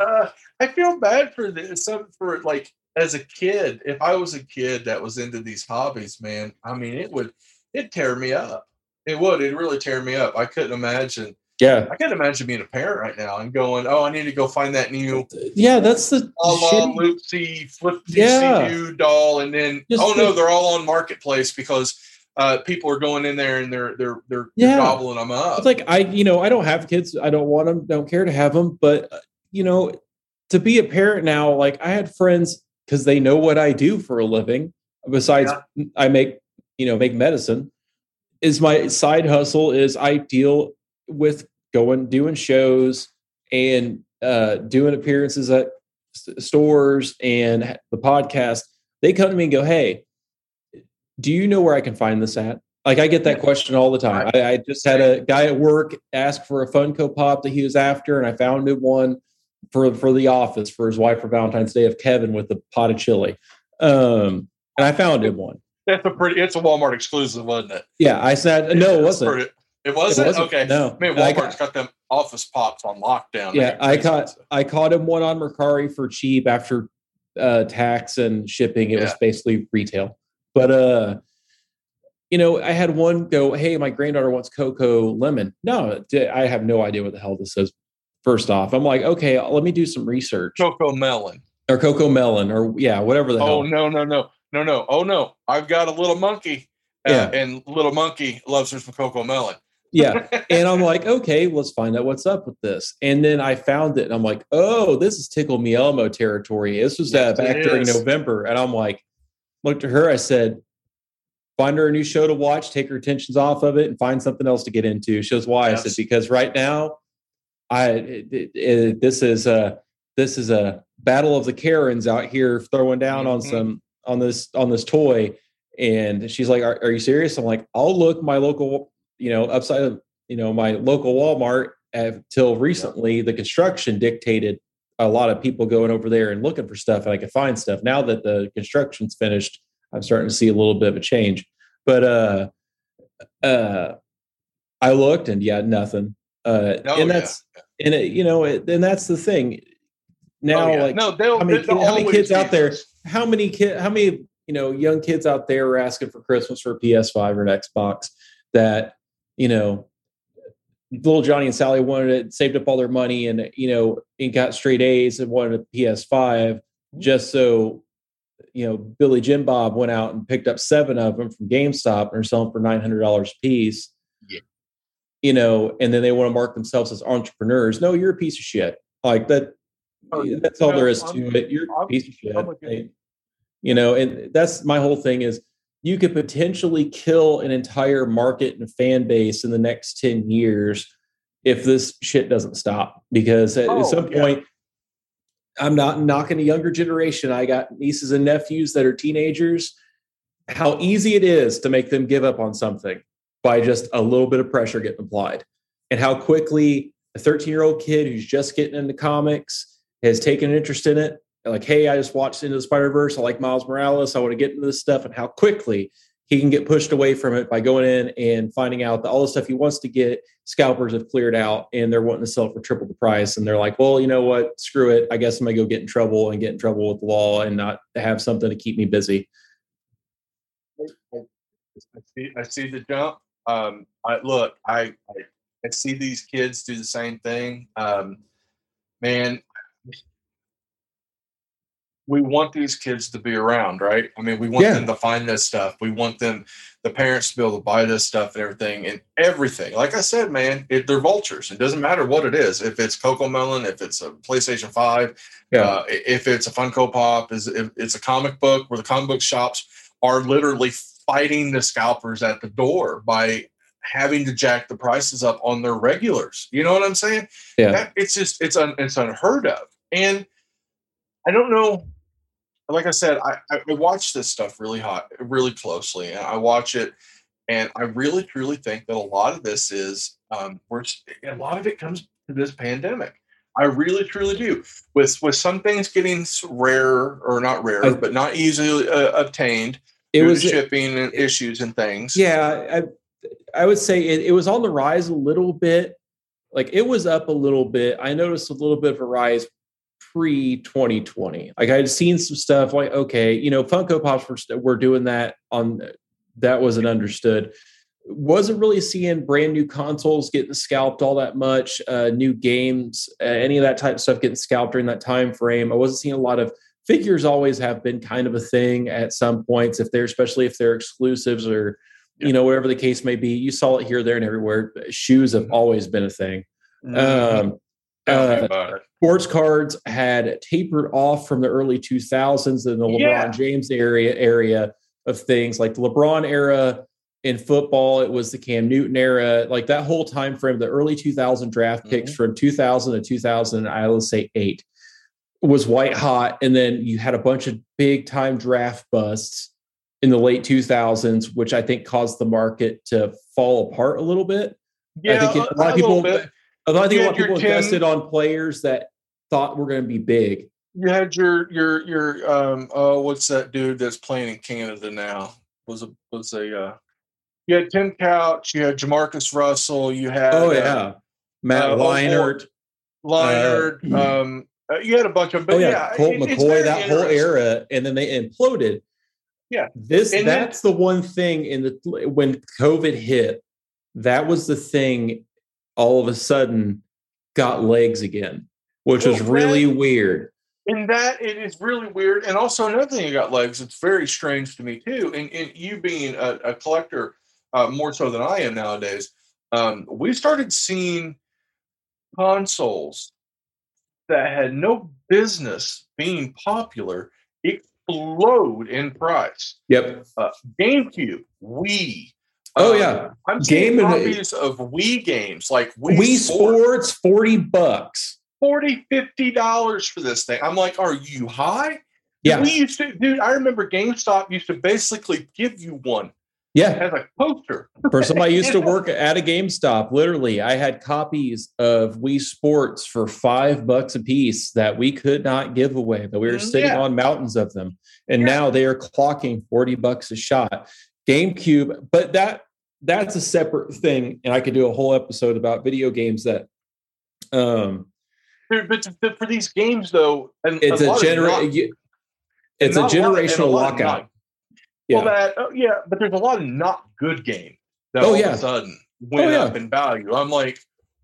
uh, I feel bad for this. For like as a kid, if I was a kid that was into these hobbies, man, I mean, it would it tear me up. It would. It really tear me up. I couldn't imagine Yeah. I can't imagine being a parent right now and going, "Oh, I need to go find that new Yeah, that's the shitty- loopsy flip Yeah. DCU doll," and then Just oh no, the- they're all on marketplace because uh, people are going in there and they're they're they're, Yeah. they're gobbling them up. It's like I, you know, I don't have kids. I don't want them. Don't care to have them. But uh, you know, to be a parent now, like I had friends because they know what I do for a living. Besides, I make, you know, make medicine. Is my side hustle is I deal with going doing shows and uh, doing appearances at stores and the podcast. They come to me and go, "Hey, do you know where I can find this at?" Like I get that question all the time. I, I just had a guy at work ask for a Funko Pop that he was after, and I found him one for for the office for his wife for Valentine's Day of Kevin with the pot of chili. Um, and I found him one. That's a pretty. It's a Walmart exclusive, wasn't it? Yeah, I said no, it wasn't. pretty- it wasn't. It wasn't. Okay. No, Man, Walmart's got- got them office pops on lockdown. Yeah, I caught. I caught him one on Mercari for cheap after uh, tax and shipping. It was basically retail, but uh, you know, I had one go, "Hey, my granddaughter wants cocoa lemon." No, I have no idea what the hell this is. First off, I'm like, okay, let me do some research CoComelon. or CoComelon or yeah, whatever the hell. Oh hell. no no no no no! Oh no! I've got a little monkey. Uh, Yeah. and little monkey loves her some CoComelon. Yeah, and I'm like, okay, let's find out what's up with this. And then I found it, and I'm like, oh, this is Tickle Me Elmo territory. This was uh, back during. November, and I'm like, looked at her. I said, find her a new show to watch, take her attentions off of it, and find something else to get into. She goes, why? I said, because right now, I it, it- it- this is a this is a battle of the Karens out here throwing down on Mhm. some on this on this toy. And she's like, are, are you serious? I'm like, I'll look my local, you know, upside of, you know, my local Walmart until recently the construction dictated a lot of people going over there and looking for stuff and I could find stuff. Now that the construction's finished, I'm starting to see a little bit of a change. But uh uh I looked and yeah, nothing. Uh Oh, and yeah. that's and it, you know, it, and that's the thing. Now Oh, yeah. like no, how many how many kids out there- how many kid how many you know young kids out there are asking for christmas for a ps5 or an xbox that you know little johnny and sally wanted it saved up all their money and you know and got straight a's and wanted a ps5 just so you know billy jim bob went out and picked up seven of them from gamestop and are selling for $900 a piece Yeah. You know and then they want to mark themselves as entrepreneurs. No you're a piece of shit. Like that Oh, yeah. that's all No, there is I'm- to it. You're a I'm- piece of shit. you know and that's my whole thing is you could potentially kill an entire market and fan base in the next 10 years if this shit doesn't stop because at, Oh, at some yeah. point i'm not knocking the younger generation. I got nieces and nephews that are teenagers. How easy it is to make them give up on something by just a little bit of pressure getting applied and how quickly a 13 year old kid who's just getting into comics has taken an interest in it like, hey, I just watched Into the Spider Verse. I like Miles Morales. I want to get into this stuff, and how quickly he can get pushed away from it by going in and finding out that all the stuff he wants to get, scalpers have cleared out, and they're wanting to sell for triple the price. And they're like, well, you know what? Screw it. I guess I'm gonna go get in trouble and get in trouble with the law and not have something to keep me busy. I see, I see the jump. Um, I look, I, I, I see these kids do the same thing. Um, man, we want these kids to be around, right? I mean, we want Yeah. them to find this stuff. We want them, the parents, to be able to buy this stuff and everything, and everything. Like I said, man, it, they're vultures. It doesn't matter what it is. If it's CoComelon, if it's a PlayStation Five, uh, if it's a Funko Pop, is if it's a comic book where the comic book shops are literally fighting the scalpers at the door by having to jack the prices up on their regulars. You know what I'm saying? Yeah. That, it's just it's un, it's unheard of. And I don't know. Like I said, I, I watch this stuff really hot, really closely, and I watch it, and I really truly think that a lot of this is um, we're a lot of it comes to this pandemic. I really truly do. With with some things getting rare or not rare, but not easily uh, obtained It was shipping and issues and things. Yeah, I, I would say it, it was on the rise a little bit. Like it was up a little bit. I noticed a little bit of a rise pre 2020. Like I had seen some stuff like, okay, you know, Funko Pops were, were doing that on that wasn't understood. wasn't really seeing brand new consoles getting scalped all that much, uh, new games, uh, any of that type of stuff getting scalped during that time frame. I wasn't seeing a lot of figures. Always have been kind of a thing at some points, if they're especially if they're exclusives or you know whatever the case may be. You saw it here, there, and everywhere. Shoes have always been a thing. Mm-hmm. Um, uh, sports cards had tapered off from the early 2000s in the LeBron Yeah. James area area of things like the LeBron era in football it was the Cam Newton era like that whole time frame the early 2000 draft picks from 2000 to 2000 I would say 8 was white hot and then you had a bunch of big time draft busts in the late 2000s which I think caused the market to fall apart a little bit yeah, I think it- a lot of people bit. a lot of You people, had your people 10 invested on players that thought were going to be big. You had your your your um oh what's that dude that's playing in Canada now? Was a was a uh you had Tim Couch, you had JaMarcus Russell, you had Oh uh, yeah, Matt uh, Leinart. Leinart, Uh, um uh, you had a bunch of oh yeah, yeah, Colt it- McCoy. That whole era, and then they imploded. Yeah. this And then- that's the one thing in the when COVID hit. That was the thing. All of a sudden, got legs again, which was really that- weird. And that it is really weird. And also another thing you got legs, it's very strange to me too. And, and you being a, a collector uh, more so than I am nowadays, um, we started seeing consoles that had no business being popular explode in price. Yep. GameCube, Wii. Oh um, yeah, I'm seeing Game and- copies of Wii games like Wii, Wii Sports. Sports forty bucks. 40 50 dollars for this thing i'm like are you high Yeah, we used to dude i remember gamestop used to basically give you one yeah. as a poster For somebody who used to work at a GameStop, literally, I had copies of Wii Sports for five bucks a piece that we could not give away, that we were Mm, sitting yeah. on mountains of them. And Yeah. now they are clocking 40 bucks a shot. GameCube, but that that's a separate thing. And I could do a whole episode about video games that um but, but for these games though and it's a lot of gener not- it's a not lot- generational lockout. Yeah. well that oh, yeah but there's a lot of not good games that Oh, all yeah. of a sudden went Oh, yeah. up in value i'm like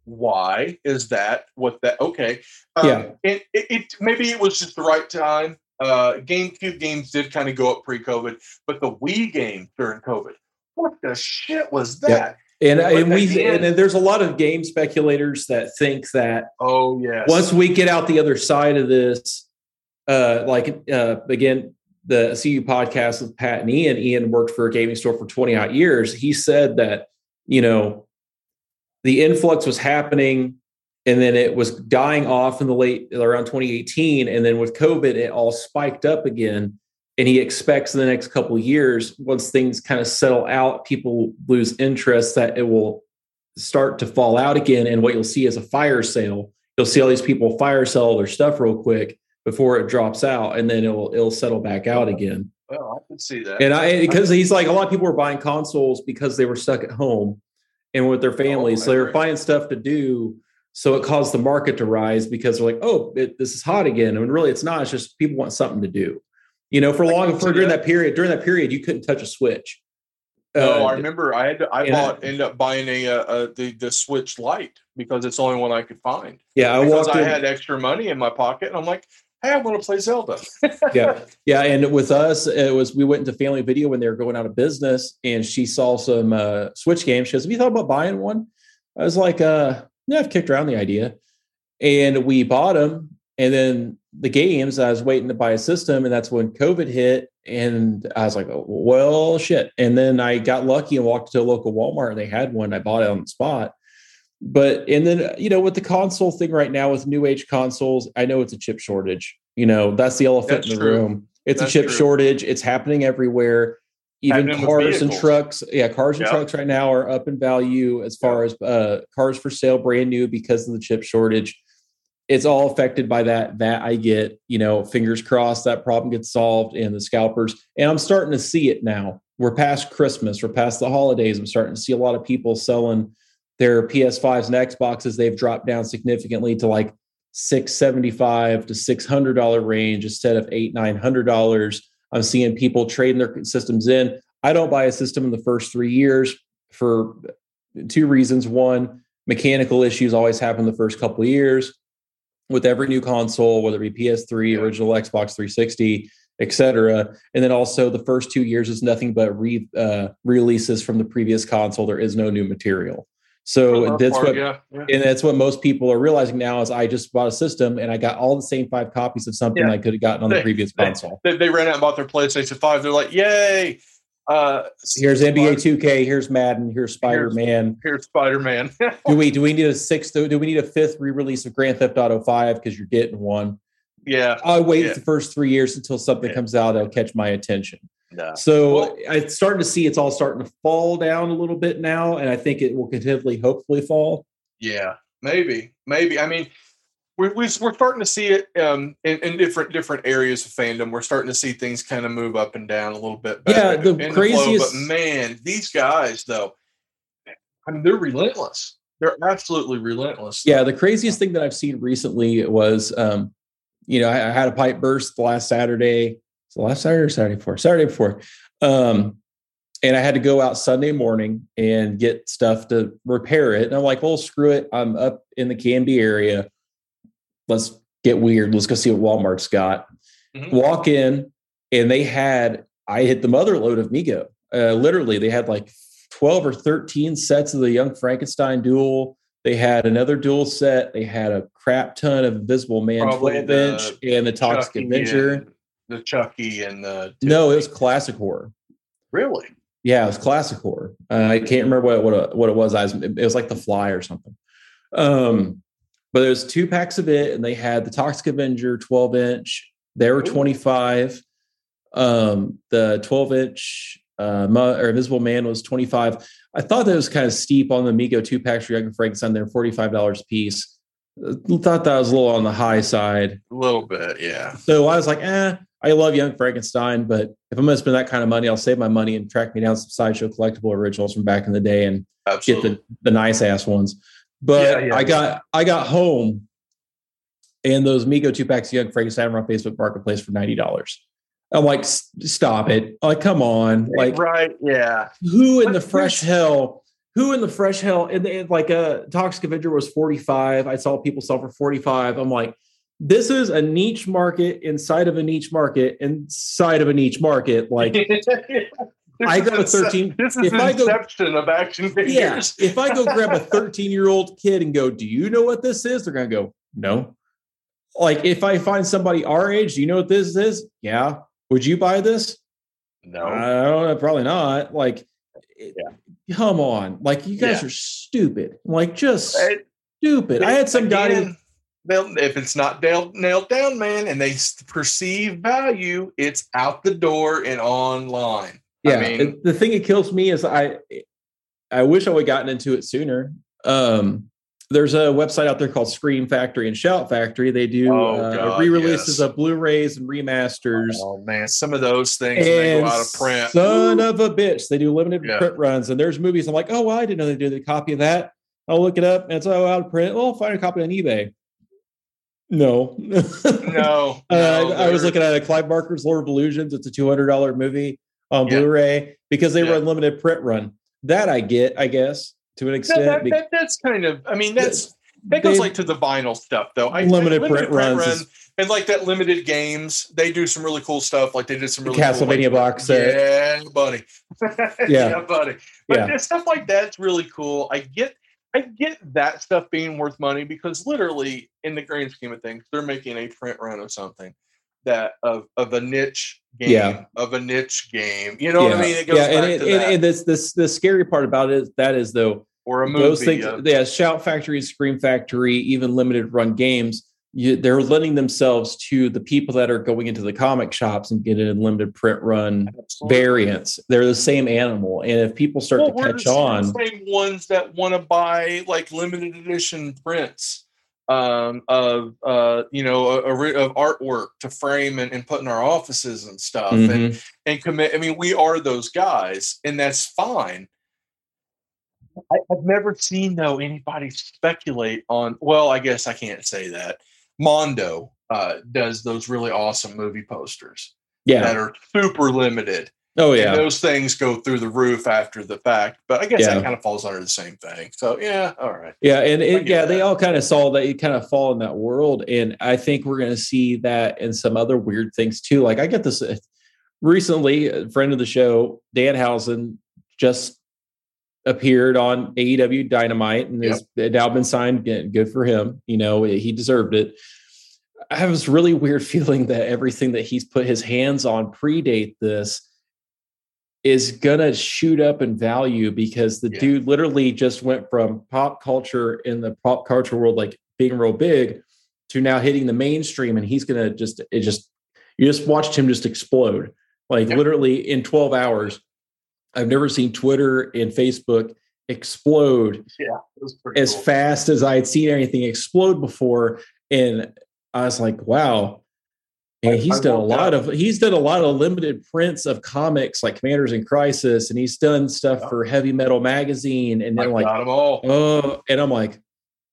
why is that what that okay um, Yeah. it, it, it maybe it was just the right time uh gamecube games did kind of go up pre-covid but the wii games during covid what the shit was Yeah. that And, and we and there's a lot of game speculators that think that oh yeah once we get out the other side of this, uh, like uh, again, the CU podcast with Pat and Ian. Ian worked for a gaming store for 20 odd years. He said that, you know, the influx was happening and then it was dying off in the late around 2018. And then with COVID, it all spiked up again. And he expects in the next couple years, once things kind of settle out, people lose interest, that it will start to fall out again. And what you'll see is a fire sale. You'll see all these people fire sell their stuff real quick before it drops out, and then it'll it'll settle back out again. well i could see that And I because he's like a lot of people were buying consoles because they were stuck at home and with their families, I so they were finding stuff to do. So it caused the market to rise because they're like, oh, it, this is hot again. I And really, it's not. It's just people want something to do. You know, for I long for during that. that period, during that period, you couldn't touch a switch. no Uh, i remember i had to, i and I- bought ended up buying a, uh uh the the switch light because it's the only one i could find yeah, I because i in. had extra money in my pocket and i'm like hey i want to play zelda. Yeah. Yeah and with us it was we went into family video when they were going out of business and she saw some uh switch games. She goes have you thought about buying one? I was like uh yeah i've kicked around the idea. And we bought them and then the games i was waiting to buy a system and that's when covid hit and i was like oh, well shit. And then i got lucky and walked to a local walmart and they had one. I bought it on the spot but and then you know with the console thing right now with new age consoles i know it's a chip shortage you know that's the elephant That's in the true. room it's That's a chip true. shortage it's happening everywhere even Happening cars and trucks yeah cars and Yeah. trucks right now are up in value as far as uh, cars for sale brand new because of the chip shortage it's all affected by that that i get you know fingers crossed that problem gets solved and the scalpers and i'm starting to see it now we're past christmas we're past the holidays i'm starting to see a lot of people selling their ps5s and xboxes they've dropped down significantly to like 675 to 600 dollar range instead of eight nine hundred dollars i'm seeing people trading their systems in i don't buy a system in the first three years for two reasons. One, mechanical issues always happen the first couple of years with every new console, whether it be PS3, original Xbox 360, etc. And then also the first two years is nothing but re uh, releases from the previous console. There is no new material. So that's part, what, yeah, yeah. and that's what most people are realizing now. Is I just bought a system and I got all the same five copies of something yeah. I could have gotten on they, the previous they, console. They, they, ran out and bought their PlayStation Five. They're like, "Yay! Uh, here's NBA 2K. Here's Madden. Here's Spider Man. Here's, here's Spider Man. do we do we need a sixth? Do we need a fifth re-release of Grand Theft Auto Five because you're getting one? Yeah, I wait the first three years until something comes out that'll catch my attention. No. So well, I'm starting to see it's all starting to fall down a little bit now, and I think it will continually, hopefully, fall. Yeah, maybe, maybe. I mean, we're we're starting to see it um, in, in, different different areas of fandom. We're starting to see things kind of move up and down a little bit. Yeah, the craziest. The flow, but man, these guys though, I mean, they're relentless. They're absolutely relentless. Yeah, the craziest thing that I've seen recently was, um, you know, I, I had a pipe burst last Saturday so last Saturday or Saturday before? Saturday before. Um, and I had to go out Sunday morning and get stuff to repair it. And I'm like, well, screw it. I'm up in the Canby area. Let's get weird. Let's go see what Walmart's got. Mm-hmm. Walk in, and they had, I hit the mother load of Mego. Uh, literally, they had like 12 or 13 sets of the Young Frankenstein duel. They had another duel set. They had a crap ton of Invisible Man Probably 12 inch and the Toxic Avenger the Chucky and the. No, it was classic horror. Really? Yeah, it was classic horror. Uh, I can't remember what what, what it was. I was, it was like The Fly or something. Um, but there's two packs of it, and they had the Toxic Avenger 12 inch. They were 25. Um, the 12 inch uh, or Invisible Man was 25. I thought that was kind of steep on the Mego two packs for Young Frankenstein. They're $45 a piece. Uh, thought that was a little on the high side. A little bit, yeah. So I was like, eh, I love Young Frankenstein, but if I'm going to spend that kind of money, I'll save my money and track me down some sideshow collectible originals from back in the day and Absolutely. get the, the nice ass ones. But yeah, yeah, I got yeah. I got home and those Mego two packs of Young Frankenstein were on Facebook Marketplace for ninety dollars. I'm like, stop it! Like, come on! Like, right? Yeah. Who in the fresh hell? Who in the fresh hell? And, like a uh, Toxic Avenger was 45. I saw people sell for 45. I'm like, this is a niche market inside of a niche market inside of a niche market. Like I go to 13. This is if I go, of action figures. Yeah. If I go grab a 13 year old kid and go, Do you know what this is? They're gonna go, No. Like if I find somebody our age, do you know what this is? Yeah. Would you buy this? No. I don't know, probably not. Like yeah. come on. Like you guys yeah. are stupid. Like just it, stupid. I had some guy they'll if it's not nailed, nailed down, man, and they perceive value, it's out the door and online. Yeah, I mean, the thing that kills me is I I wish I would gotten into it sooner. Um, there's a website out there called Scream Factory and Shout Factory. They do oh, uh, re-releases yes. of Blu-rays and remasters. Oh man, some of those things and they go out of print. Son Ooh. of a bitch, they do limited yeah. print runs, and there's movies. I'm like, oh, well, I didn't know they did a copy of that. I'll look it up, and it's oh, out of print. Well, I'll find a copy on eBay. No, no. no uh, I, I, was looking at a Clive Barker's Lord of Illusions. It's a two hundred dollar movie on yeah. Blu-ray because they yeah. run limited print run. That I get, I guess, to an extent. That, that, that, that's kind of. I mean, that's that goes like to the vinyl stuff, though. I limited, limited print, print runs. Run, and like that limited games, they do some really cool stuff. Like they did some really Castlevania cool, like, box set. Yeah, buddy. yeah. yeah, buddy. But yeah. stuff like that's really cool. I get I get that stuff being worth money because literally, in the grand scheme of things, they're making a print run of something that of of a niche game yeah. of a niche game. You know yeah. what I mean? It yeah, and, it, and, and, this this the scary part about it is that is though or a movie. Those things, yeah, Shout Factory, Scream Factory, even limited run games you, they're lending themselves to the people that are going into the comic shops and getting a limited print run Absolutely. variants. They're the same animal, and if people start well, to catch on, the same ones that want to buy like limited edition prints um, of uh, you know a, a, of artwork to frame and, and, put in our offices and stuff, mm-hmm. and and commit. I mean, we are those guys, and that's fine. I, have never seen though anybody speculate on. Well, I guess I can't say that Mondo uh, does those really awesome movie posters. Yeah, that are super limited. Oh And yeah. those things go through the roof after the fact. But I guess Yeah. that kind of falls under the same thing. So yeah, all right. Yeah, and it, yeah, they all kind of saw that you kind of fall in that world, and I think we're going to see that in some other weird things too. Like I get this uh, recently, a friend of the show, Danhausen, just appeared on AEW Dynamite and has now been signed. Good for him. You know, he deserved it. I have this really weird feeling that everything that he's put his hands on predate this is gonna shoot up in value because the Yeah. dude literally just went from pop culture in the pop culture world like being real big to now hitting the mainstream and he's gonna just it just you just watched him just explode like Yep. literally in 12 hours i've never seen twitter and facebook explode Yeah, it was pretty as cool. fast as I had seen anything explode before. And I was like, wow. And I- he's I done a lot doubt. of he's done a lot of limited prints of comics like Commanders in Crisis, and he's done stuff Yeah. for Heavy Metal Magazine. And then like, got them all. oh, and I'm like,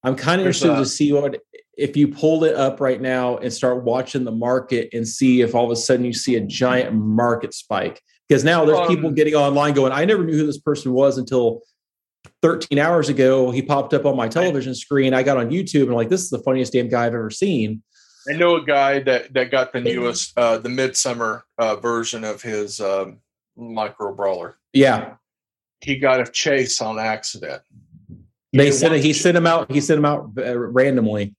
I'm kind of There's interested a- to see what if you pull it up right now and start watching the market and see if all of a sudden you see a giant market spike. Because now there's people Um, getting online going, I never knew who this person was until 13 hours ago. He popped up on my television screen. I got on YouTube and I'm like, this is the funniest damn guy I've ever seen. I know a guy that that got the newest, uh, the midsummer uh, version of his um, micro brawler. Yeah. He got a chase on accident. He They sent it, he sent him out, he sent him out uh, randomly.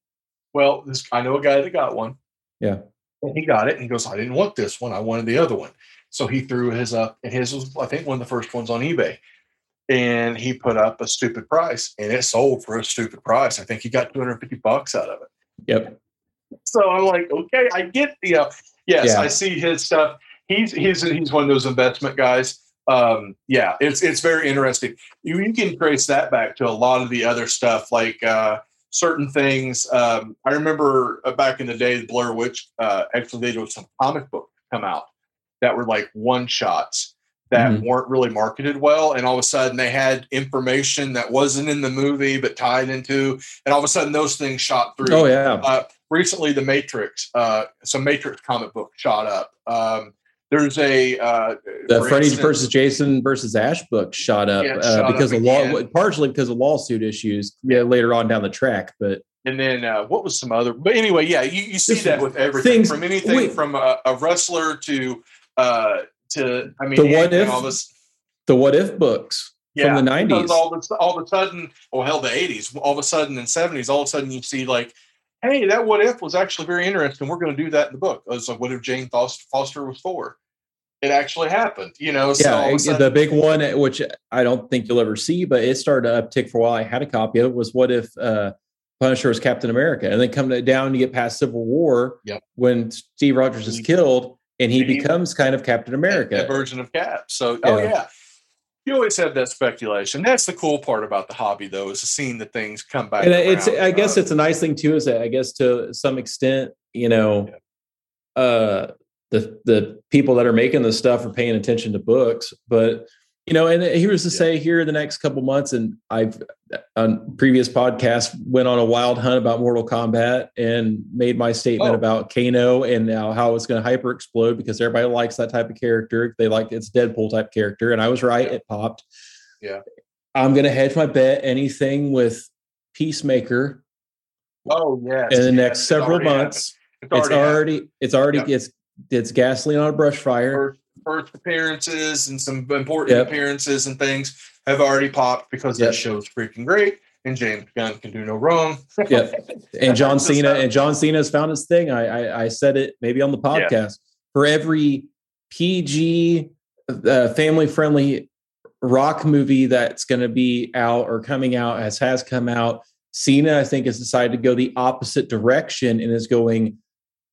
Well, this, I know a guy that got one. Yeah. And he got it and he goes, I didn't want this one. I wanted the other one. So he threw his up, and his was, I think, one of the first ones on eBay. And he put up a stupid price and it sold for a stupid price. I think he got 250 bucks out of it. Yep. So I'm like, okay, I get, you know, yes, Yeah. I see his stuff. He's he's he's one of those investment guys. Um, yeah, it's it's very interesting. You, you can trace that back to a lot of the other stuff, like uh, certain things. Um, I remember uh, back in the day, the Blair Witch. Uh, actually, was some comic book come out that were like one shots that Mhm. weren't really marketed well, and all of a sudden they had information that wasn't in the movie but tied into, and all of a sudden those things shot through Oh yeah. uh, recently the matrix uh, some matrix comic book shot up um, there's a uh, The Freddy instance- versus Jason versus Ash book shot up Yeah, uh, shot because up of law, partially because of lawsuit issues. Yeah, later on down the track, but and then uh, what was some other but anyway yeah you, you see that with everything things- from anything from a, a wrestler to uh to i mean The what if? all this the What If books yeah, from the nineties. all of, a, all of a sudden or hell the 80s all of a sudden in 70s all of a sudden you see like hey that what if was actually very interesting we're going to do that in the book it's like what if jane foster, foster was for it actually happened you know so all of a Yeah, sudden- the big one, which I don't think you'll ever see, but it started to uptick for a while. I had a copy of it. Was what if uh, Punisher was Captain America, and then come down to get past Civil War Yep. when Steve Rogers is killed, and he becomes kind of Captain America. version of Cap. So, oh Yeah. yeah, you always have that speculation. That's the cool part about the hobby, though, is seeing the things come back. and it's i guess Uh, it's a nice thing too is that i guess to some extent you know uh the the people that are making this stuff are paying attention to books but you know and uh, he was to Yeah. say here in the next couple months and i've uh, on previous podcasts went on a wild hunt about mortal kombat and made my statement Oh. about kano and now how it's going to hyper explode because everybody likes that type of character they like it's deadpool type character and i was right Yeah. it popped Yeah. i'm going to hedge my bet anything with peacemaker oh yes, in the yes, next several already happened. months. It's It's already, already it's already Yep. it's it's gasoline on a brush fire. first, first appearances and some important Yep. appearances and things have already popped because Yep. that show's freaking great. And James Gunn can do no wrong. Yep. And John Cena and John Cena has found his thing. I I, I said it maybe on the podcast. For every PG uh, family friendly rock movie that's going to be out or coming out as has come out, Cena I think has decided to go the opposite direction and is going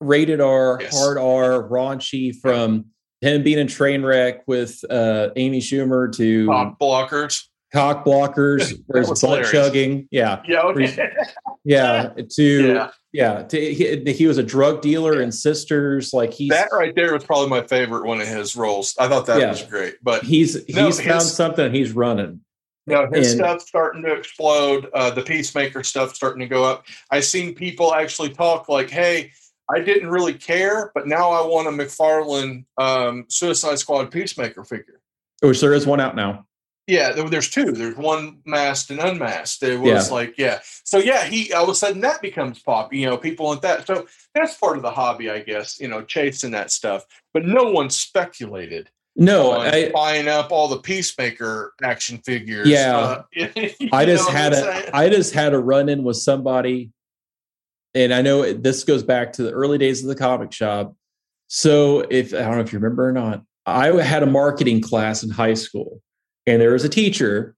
rated R, Yes. hard R, raunchy from him being a train wreck with uh, Amy Schumer to Pop blockers. cock blockers, where he's was butt hilarious. chugging. Yeah, Yeah. Okay. yeah. To yeah. yeah, to, he, he was a drug dealer and Sisters. Like he's That right there was probably my favorite one of his roles. I thought that Yeah. was great. But he's No, he's found his- something. He's running. No, his And- stuff's starting to explode. Uh, the Peacemaker stuff starting to go up. I've seen people actually talk like, "Hey, I didn't really care, but now I want a McFarlane um, Suicide Squad Peacemaker figure. Which there is one out now. Yeah, there, there's two. There's one masked and unmasked. It was Yeah. like, yeah. So yeah, he all of a sudden that becomes pop. You know, people want that. So that's part of the hobby, I guess. You know, chasing that stuff. But no one speculated No, I, buying up all the Peacemaker action figures. Yeah. Uh, I just had a? I just had a run in with somebody, and I know this goes back to the early days of the comic shop. So if I don't know if you remember or not, I had a marketing class in high school, and there was a teacher,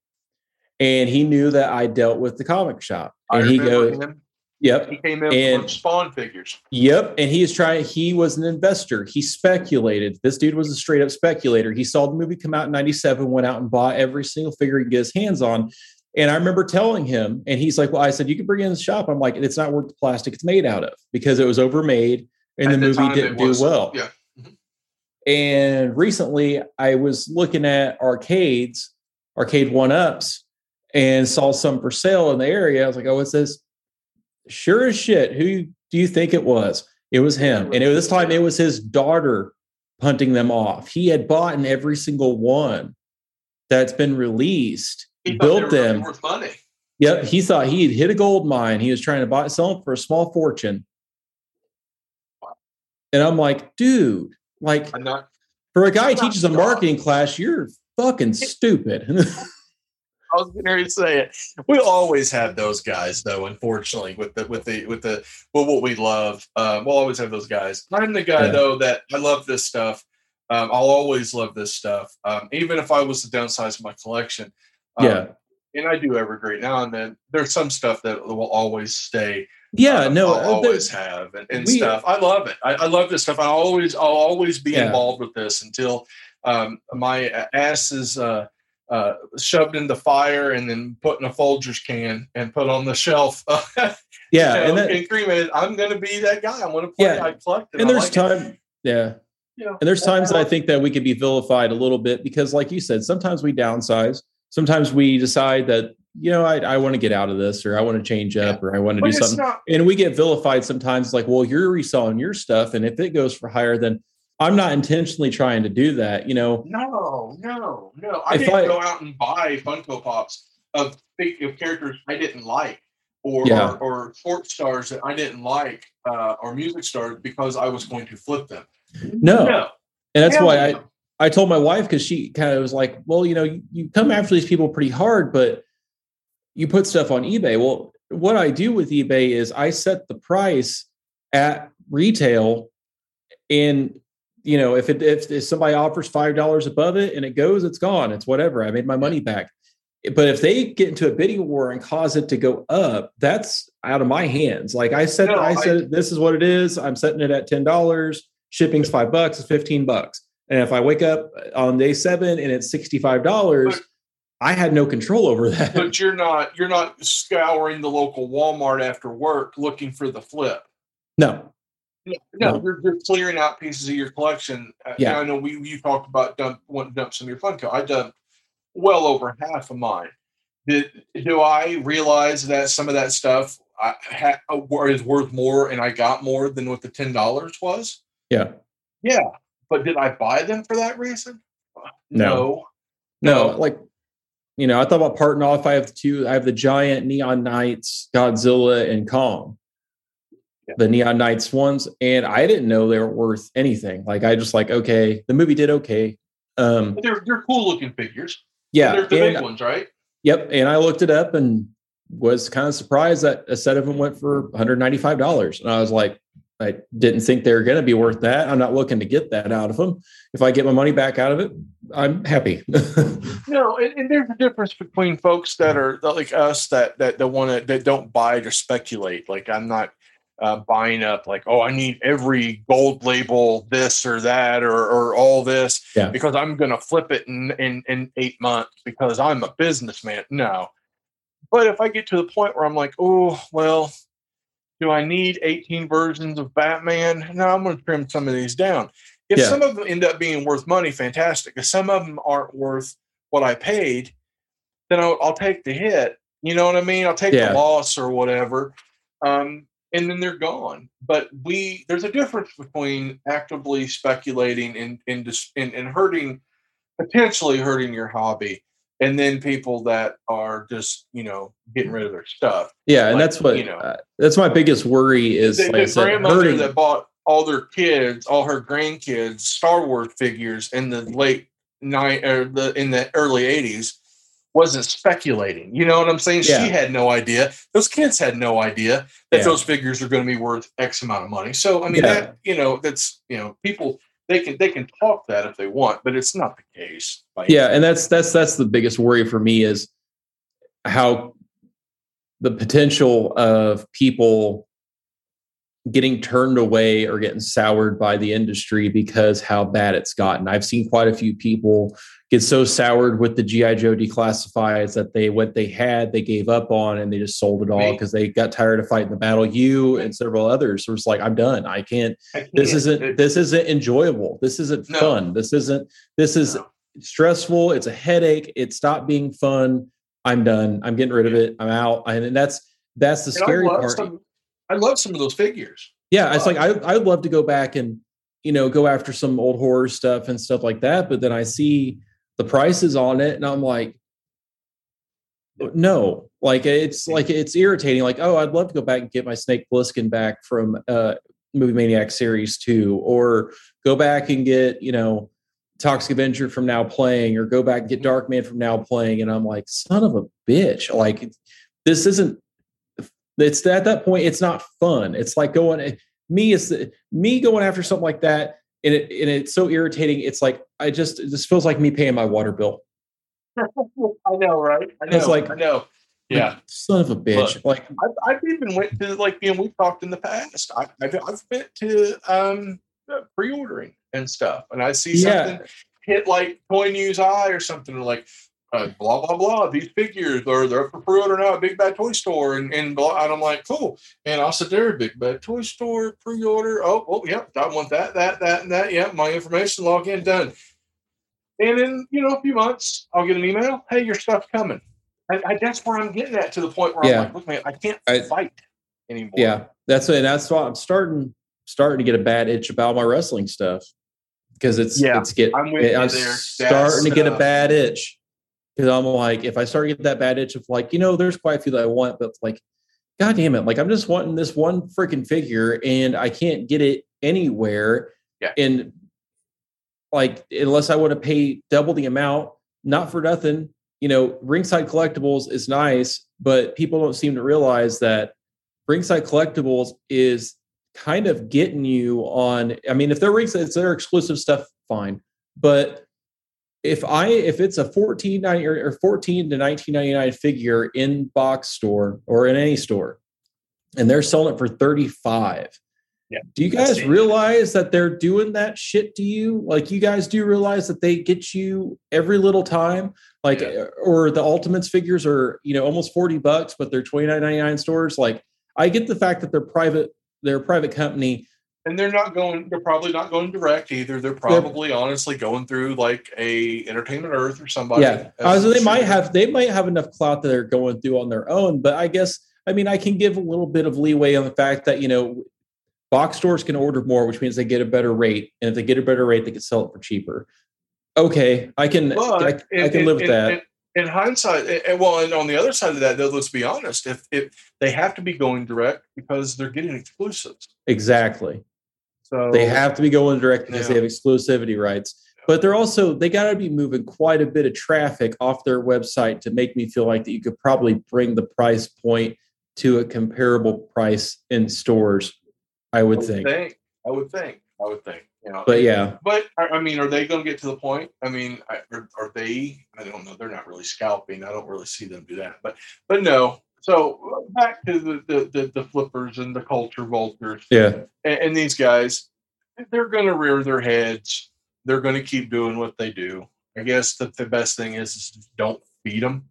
and he knew that I dealt with the comic shop, I and he remember goes, him. "Yep, He came in and- Spawn figures. Yep. And he is trying, he was an investor. He speculated. This dude was a straight up speculator. He saw the movie come out in 97, went out and bought every single figure he could get his hands on. And I remember telling him, and he's like, Well, I said, you can bring it in the shop. I'm like, it's not worth the plastic it's made out of because it was overmade and At the movie didn't do well. Yeah. And recently I was looking at arcades, arcade one ups, and saw some for sale in the area. I was like, oh, what's this? Sure as shit. Who do you think it was? It was him. And it, was, this time it was his daughter punting them off. He had bought in every single one that's been released, He built them. worth money. Yep. He thought he had hit a gold mine. He was trying to buy sell them for a small fortune. And I'm like, dude, like I'm not. for a guy who teaches a marketing class, you're fucking stupid. I was getting ready to say it. We always have those guys, though. Unfortunately, with the with the with the well, what we love, um, we'll always have those guys. I'm the guy Yeah. though that I love this stuff. Um, I'll always love this stuff, um, even if I was to downsize my collection. Um, yeah. and I do every great now and then. There's some stuff that will always stay. Yeah. um, no, I'll uh, always have and, and we- stuff. I love it. I, I love this stuff. I always, I'll always be Yeah. involved with this until um, my ass is uh, uh, shoved in the fire and then put in a Folgers can and put on the shelf. yeah. you know, and, that, and cremated. I'm going to be that guy. I'm going to play. Yeah. I it. and I there's like it. time. Yeah. You know, And there's I- I times that I think that we could be vilified a little bit because, like you said, sometimes we downsize. Sometimes we decide that, you know, I, I want to get out of this or I want to change up or I want to do something. not. and we get vilified sometimes like well you're reselling your stuff and if it goes for higher then i'm not intentionally trying to do that you know No, no, no. I didn't I- go out and buy Funko Pops of of characters I didn't like, or Yeah. or, or sports stars that I didn't like, uh, or music stars because I was going to flip them. no, No, and that's hell why no. i told my wife because she kind of was like well you know you, you come after these people pretty hard but you put stuff on ebay. Well what i do with ebay is i set the price at retail and you know if it if, if somebody offers five dollars above it and it goes it's gone. It's whatever. I made my money back. But if they get into a bidding war and cause it to go up that's out of my hands. Like i said No, i I- said this is what it is. I'm setting it at ten dollars. Shipping's five bucks. It's 15 bucks and if i wake up on day seven and it's 65 dollars But- i had no control over that but you're not you're not scouring the local Walmart after work looking for the flip. no No, no, No. You're, you're clearing out pieces of your collection. Uh, Yeah. I know we you talked about dump dump some of your Funko. I dumped well over half of mine. Did do I realize that some of that stuff I ha, uh, is worth more and I got more than what the ten dollars was? yeah Yeah, but did I buy them for that reason? No. No. no like you know i thought about parting off i have the two i have the giant neon knights godzilla and kong Yeah. the neon knights ones and i didn't know they were worth anything like i just like okay the movie did okay um But they're they're cool looking figures. yeah they're the and- big ones, right? yep and i looked it up and was kind of surprised that a set of them went for $195 and i was like i didn't think they were going to be worth that i'm not looking to get that out of them if i get my money back out of it i'm happy No, and, and there's a difference between folks that are like us that that that want to that don't buy it or speculate. Like I'm not uh, buying up like oh I need every gold label this or that or or all this Yeah. because I'm gonna flip it in in in eight months because I'm a businessman. No, but if I get to the point where I'm like oh well. Do I need 18 versions of Batman? No, I'm going to trim some of these down. If Yeah. some of them end up being worth money, fantastic. If some of them aren't worth what I paid, then I'll, I'll take the hit. You know what I mean? I'll take Yeah. the loss or whatever. Um, and then they're gone. But we there's a difference between actively speculating and and and, and hurting potentially hurting your hobby and then people that are just you know getting rid of their stuff. Yeah, and that's what you know. uh, that's my biggest worry is The, like the grandmother hurting. that bought all their kids, all her grandkids, Star Wars figures in the late night or the in the early '80s wasn't speculating. You know what I'm saying? Yeah. She had no idea. Those kids had no idea that Yeah. those figures are going to be worth X amount of money. So I mean, Yeah. that you know, that's you know, people they can they can talk that if they want, but it's not the case. yeah and that's that's that's the biggest worry for me is how the potential of people getting turned away or getting soured by the industry because how bad it's gotten. I've seen quite a few people get so soured with the gi joe declassifieds that they what they had they gave up on and they just sold it all because they got tired of fighting the battle. You and several others were just like i'm done. I can't I can't- this isn't this isn't enjoyable. This isn't No. fun. This isn't this is no. stressful. It's a headache. It stopped being fun. I'm done. I'm getting rid of it. I'm out. And that's that's the And scary part. some- I love some of those figures. yeah it's like i i'd love to go back and you know go after some old horror stuff and stuff like that but then i see the prices on it and i'm like no. Like it's like it's irritating like oh i'd love to go back and get my snake Plissken back from uh movie maniac series 2 or go back and get you know toxic avenger from now playing or go back and get Dark Man from now playing and i'm like son of a bitch. Like this isn't it's at that point it's not fun it's like going me is me going after something like that and it and it's so irritating it's like i just it just feels like me paying my water bill I know, right? I know. It's like- I know. Yeah. Like, son of a bitch like I've, I've even went to like you know we've talked in the past. I, I've I've been to um uh, pre-ordering and stuff, and I see Yeah. something hit like Toy News I or something or like uh, blah blah blah. These figures are they're up for pre-order now at Big Bad Toy Store, and and, blah, and I'm like cool. And I'll sit there, Big Bad Toy Store pre-order. Oh oh yep, I want that that that and that. Yep, my information log in done. And in you know a few months, I'll get an email. Hey, your stuff's coming. I, I, that's where I'm getting at to the point where Yeah. I'm like, look, man, I can't I- fight anymore. yeah that's it that's why i'm starting starting to get a bad itch about my wrestling stuff because it's Yeah, it's get I'm i'm there. starting to That's, get a uh, bad itch because i'm like if i start to get that bad itch of like you know there's quite a few that i want but like god damn it like i'm just wanting this one freaking figure and i can't get it anywhere Yeah. and like unless i want to pay double the amount not for nothing you know ringside collectibles is nice but people don't seem to realize that ringside collectibles is kind of getting you on i mean if they're ringside it's their exclusive stuff fine but if i if it's a 14 or or 14 to 1999 figure in box store or in any store and they're selling it for 35 Yeah, do you guys realize that they're doing that shit to you? Like you guys do realize that they get you every little time? Like Yeah. or the ultimates figures are you know almost 40 bucks but they're 29.99 stores? Like i get the fact that they're private they're a private company and they're not going. They're probably not going direct either. They're probably honestly going through like a Entertainment Earth or somebody. yeah uh, so they might have they might have enough clout that they're going through on their own but i guess i mean i can give a little bit of leeway on the fact that you know box stores can order more which means they get a better rate and if they get a better rate they can sell it for cheaper okay i can I, I can live with that in- In hindsight, and- and well, and on the other side of that, though, let's be honest. If if they have to be going direct because they're getting exclusives, exactly so they have to be going direct because they have exclusivity rights but they're also they got to be moving quite a bit of traffic off their website to make me feel like that you could probably bring the price point to a comparable price in stores i I would would think think. I would think. I would think. You know, but yeah But I I mean, are they going to get to the point? I mean, are, are they? I don't know. They're not really scalping. I don't really see them do that. But but no. So uh, back to the the, the, the flippers and the culture vultures yeah and, and these guys. They're going to rear their heads. They're going to keep doing what they do. I guess that the best thing is, is don't feed them.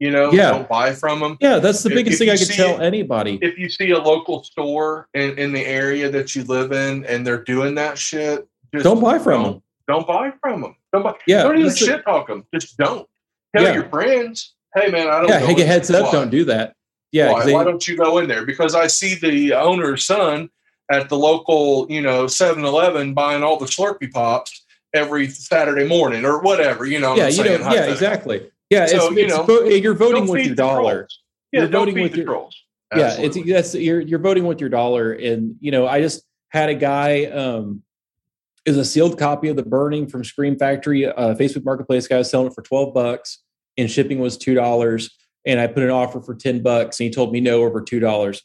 You know, Yeah. don't buy from them. yeah that's the biggest if thing you i could tell it- anybody If you see a local store in, in the area that you live in and they're doing that shit, just don't buy from don't- them don't buy from them. Don't buy. yeah don't even the- shit talk them. Just don't. Tell Yeah. your friends, hey man, I don't. yeah hey with heads up squad." don't do that Yeah, why, they- why don't you go in there? Because I see the owner's son at the local, you know, 7-Eleven buying all the Slurpee pops every Saturday morning or whatever. You know, yeah, you know, yeah, exactly. Yeah, So, it's, you it's know, vo- you're voting with your dollar. Yeah, You're voting with the your- trolls. Yeah, it's that's you're you're voting with your dollar, and you know, I just had a guy um is a sealed copy of the Burning from Scream Factory, uh, Facebook Marketplace guy was selling it for twelve bucks, and shipping was two dollars, and I put an offer for ten bucks, and he told me no over two dollars.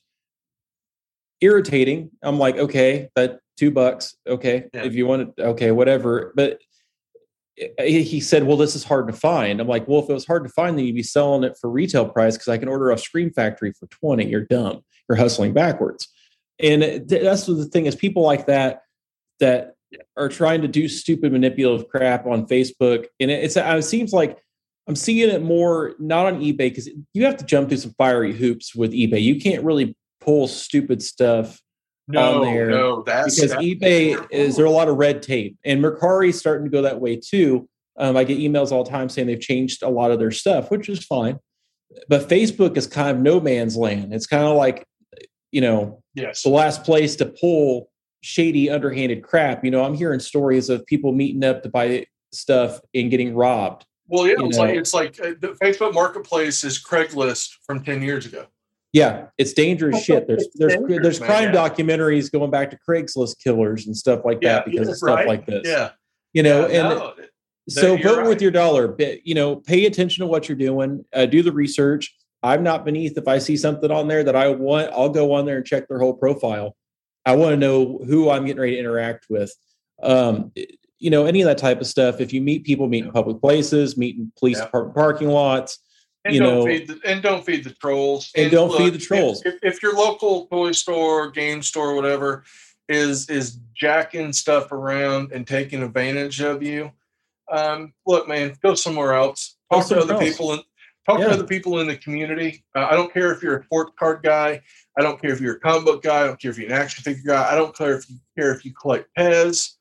Irritating. I'm like, okay, that two bucks, okay, Yeah. if you want it, okay, whatever, but. Eh, he he said, "Well, this is hard to find." I'm like, "Well, if it was hard to find, then you'd be selling it for retail price because I can order off Scream Factory for twenty. You're dumb. You're hustling backwards." And eh, that's the thing is, people like that that are trying to do stupid manipulative crap on Facebook, and it's it seems like I'm seeing it more not on eBay because you have to jump through some fiery hoops with eBay. You can't really pull stupid stuff no, on there no, that's because that's eBay terrible. is there a lot of red tape, and Mercari's starting to go that way too. Um, I get emails all the time saying they've changed a lot of their stuff, which is fine. But Facebook is kind of no man's land. It's kind of like, you know, yes. the last place to pull shady, underhanded crap. You know, I'm hearing stories of people meeting up to buy stuff and getting robbed. Well, yeah, you it's like it's like uh, the Facebook Marketplace is Craigslist from ten years ago. Yeah, it's dangerous shit. There's there's there's man, crime yeah. documentaries going back to Craigslist killers and stuff like that because yeah, of stuff right? like this. Yeah, You know, yeah, and no, so vote right. with your dollar but you know pay attention to what you're doing uh, do the research i'm not beneath if i see something on there that i want i'll go on there and check their whole profile i want to know who i'm getting ready to interact with um, you know any of that type of stuff if you meet people meet in public places meet in police Yeah. department parking lots and you don't know- feed the, and don't feed the trolls And don't feed the trolls. If, if your local toy store, game store, whatever is is jacking stuff around and taking advantage of you, um, look, man, go somewhere else. Go Talk to other else. people and talk Yeah. to other people in the community. Uh, I don't care if you're a sports card guy. I don't care if you're a comic book guy. I don't care if you're an action figure guy. I don't care if you care if you collect Pez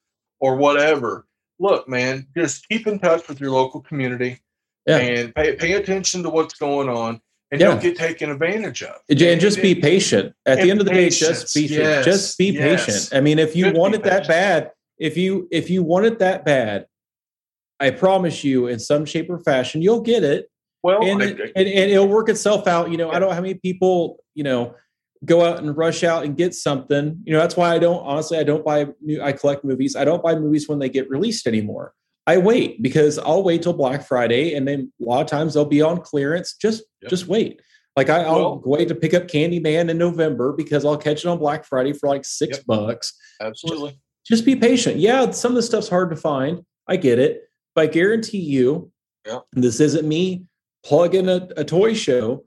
or whatever. Look, man, just keep in touch with your local community yeah. and pay pay attention to what's going on and Yeah. don't get taken advantage of. and just be patient. At the end of the day just be Yes, just be yes. patient. I mean if you Just want it that bad if you if you want it that bad i promise you in some shape or fashion you'll get it. Well, and, I- it, and, and it'll work itself out. You know i don't know how many people you know go out and rush out and get something you know that's why i don't honestly i don't buy new i collect movies i don't buy movies when they get released anymore i wait because i'll wait till black friday and then a lot of times they'll be on clearance just Yep. just wait like I, i'll Well- wait to pick up candyman in november because i'll catch it on black friday for like six Yep. bucks absolutely. just be patient. Yeah, some of the stuff's hard to find. I get it. But I guarantee you, and this isn't me plugging a, a toy show.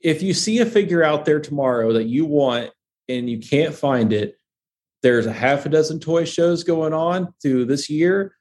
If you see a figure out there tomorrow that you want and you can't find it, there's a half a dozen toy shows going on through this year.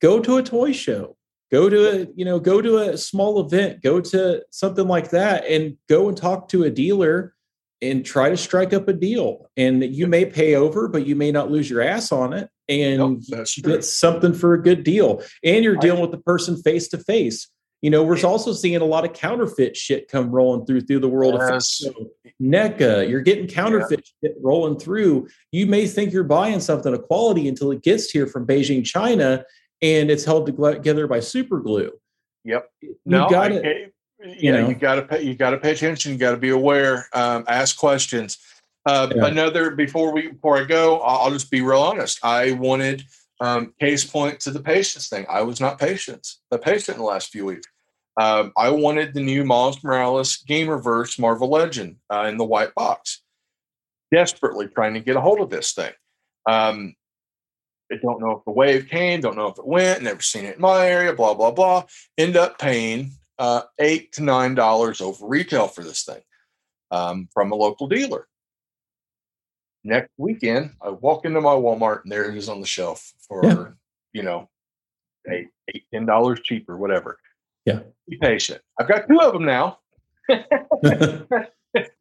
Go to a toy show. Go to a, you know, go to a small event, go to something like that and go and talk to a dealer and try to strike up a deal. And you may pay over, but you may not lose your ass on it. And Nope, you get something for a good deal. And you're dealing with the person face to face. You know, we're also seeing a lot of counterfeit shit come rolling through through the world of Yes. so NECA. You're getting counterfeit shit rolling through. You may think you're buying something of quality until it gets here from Beijing, China, and it's held together by super glue. Yep. You No, got I- it. eh, yeah, know. you got to pay. You got to pay attention. You got to be aware. Um, ask questions. Uh, Yeah. Another before we before I go, I'll, I'll just be real honest. I wanted um, case point to the patience thing. I was not patient. The patient in the last few weeks. Um, I wanted the new Miles Morales Gamerverse Marvel Legend uh, in the white box. Desperately trying to get a hold of this thing. Um, I don't know if the wave came, don't know if it went, never seen it in my area, blah, blah, blah. End up paying uh, eight to nine dollars over retail for this thing um, from a local dealer. Next weekend, I walk into my Walmart and there it is on the shelf for, Yeah. you know, eight, eight, ten dollars cheaper, whatever. Yeah. Be patient. I've got two of them now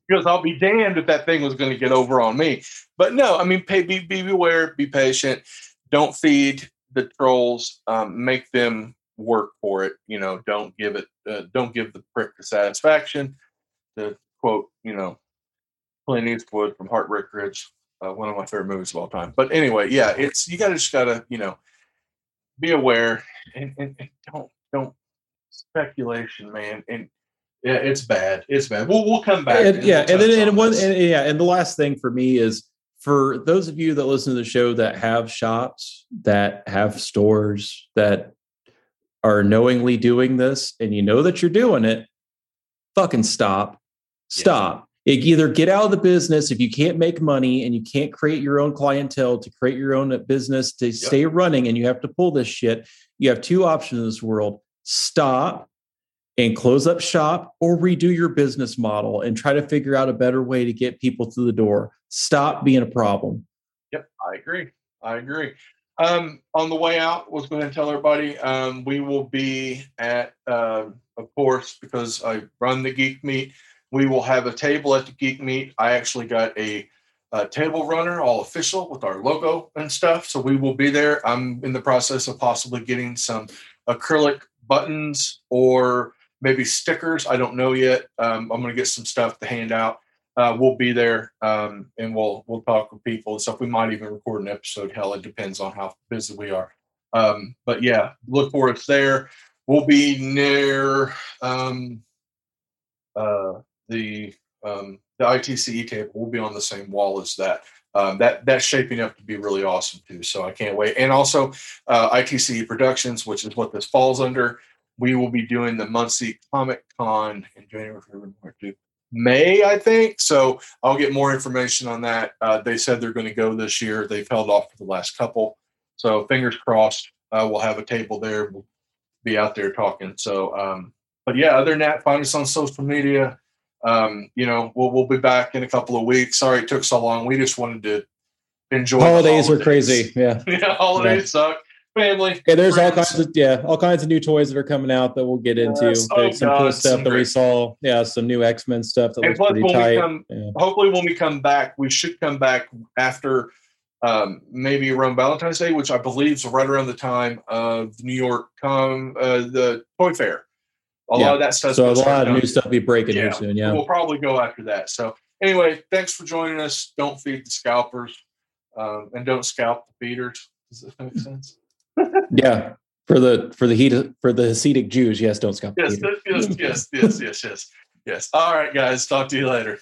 because I'll be damned if that thing was going to get over on me. But no, I mean, pay, be, be beware, be patient. Don't feed the trolls. Um, make them work for it. You know, don't give it. Uh, don't give the prick the satisfaction to quote, you know, Clint Eastwood from Heartbreak Ridge, uh, one of my favorite movies of all time. But anyway, yeah, it's you gotta just gotta, you know, be aware and, and, and don't don't speculation, man. And yeah, it's bad. It's bad. We'll we'll come back. And, yeah, and then and one and, yeah, and the last thing for me is for those of you that listen to the show that have shops, that have stores, that are knowingly doing this, and you know that you're doing it, fucking stop. Stop. Either get out of the business if you can't make money and you can't create your own clientele to create your own business to yep. stay running and you have to pull this shit. You have two options in this world stop and close up shop or redo your business model and try to figure out a better way to get people through the door. Stop being a problem. Yep, I agree. I agree. Um, on the way out, let's go ahead and tell everybody um, we will be at, uh, of course, because I run the Geek Meet, we will have a table at the Geek Meet. I actually got a, a table runner, all official with our logo and stuff. So we will be there. I'm in the process of possibly getting some acrylic buttons or maybe stickers. I don't know yet. Um, I'm going to get some stuff to hand out. Uh, we'll be there um, and we'll we'll talk with people and stuff. We might even record an episode. Hell, it depends on how busy we are. Um, but yeah, look for us there. We'll be near um, uh, the um, the ITCE table. We'll be on the same wall as that. Um, that that's shaping up to be really awesome too. So I can't wait. And also uh, ITCE Productions, which is what this falls under we will be doing the Muncie Comic Con in January, May, I think. So I'll get more information on that. Uh, they said they're going to go this year. They've held off for the last couple. So fingers crossed. Uh, we'll have a table there. We'll be out there talking. So, um, but yeah, other than that, find us on social media. Um, you know, we'll we'll be back in a couple of weeks. Sorry it took so long. We just wanted to enjoy. Holidays, holidays. were crazy. Yeah, yeah, holidays yeah. suck family. Yeah, there's friends. all kinds of yeah, all kinds of new toys that are coming out that we'll get into. Yes. Oh, some God, cool stuff some that great. we saw. Yeah, some new X Men stuff that and looks pretty tight. Come, yeah. Hopefully, when we come back, we should come back after um, maybe around Valentine's Day, which I believe is right around the time of New York com uh, the toy fair. A yeah. lot of that stuff. So a lot of new stuff be breaking yeah. here soon. Yeah, we'll probably go after that. So anyway, thanks for joining us. Don't feed the scalpers, um, and don't scalp the feeders. Does that make sense? yeah, for the for the heat for the Hasidic Jews, yes, don't scalp. Yes, yes, yes, yes, yes, yes, yes. All right, guys. Talk to you later.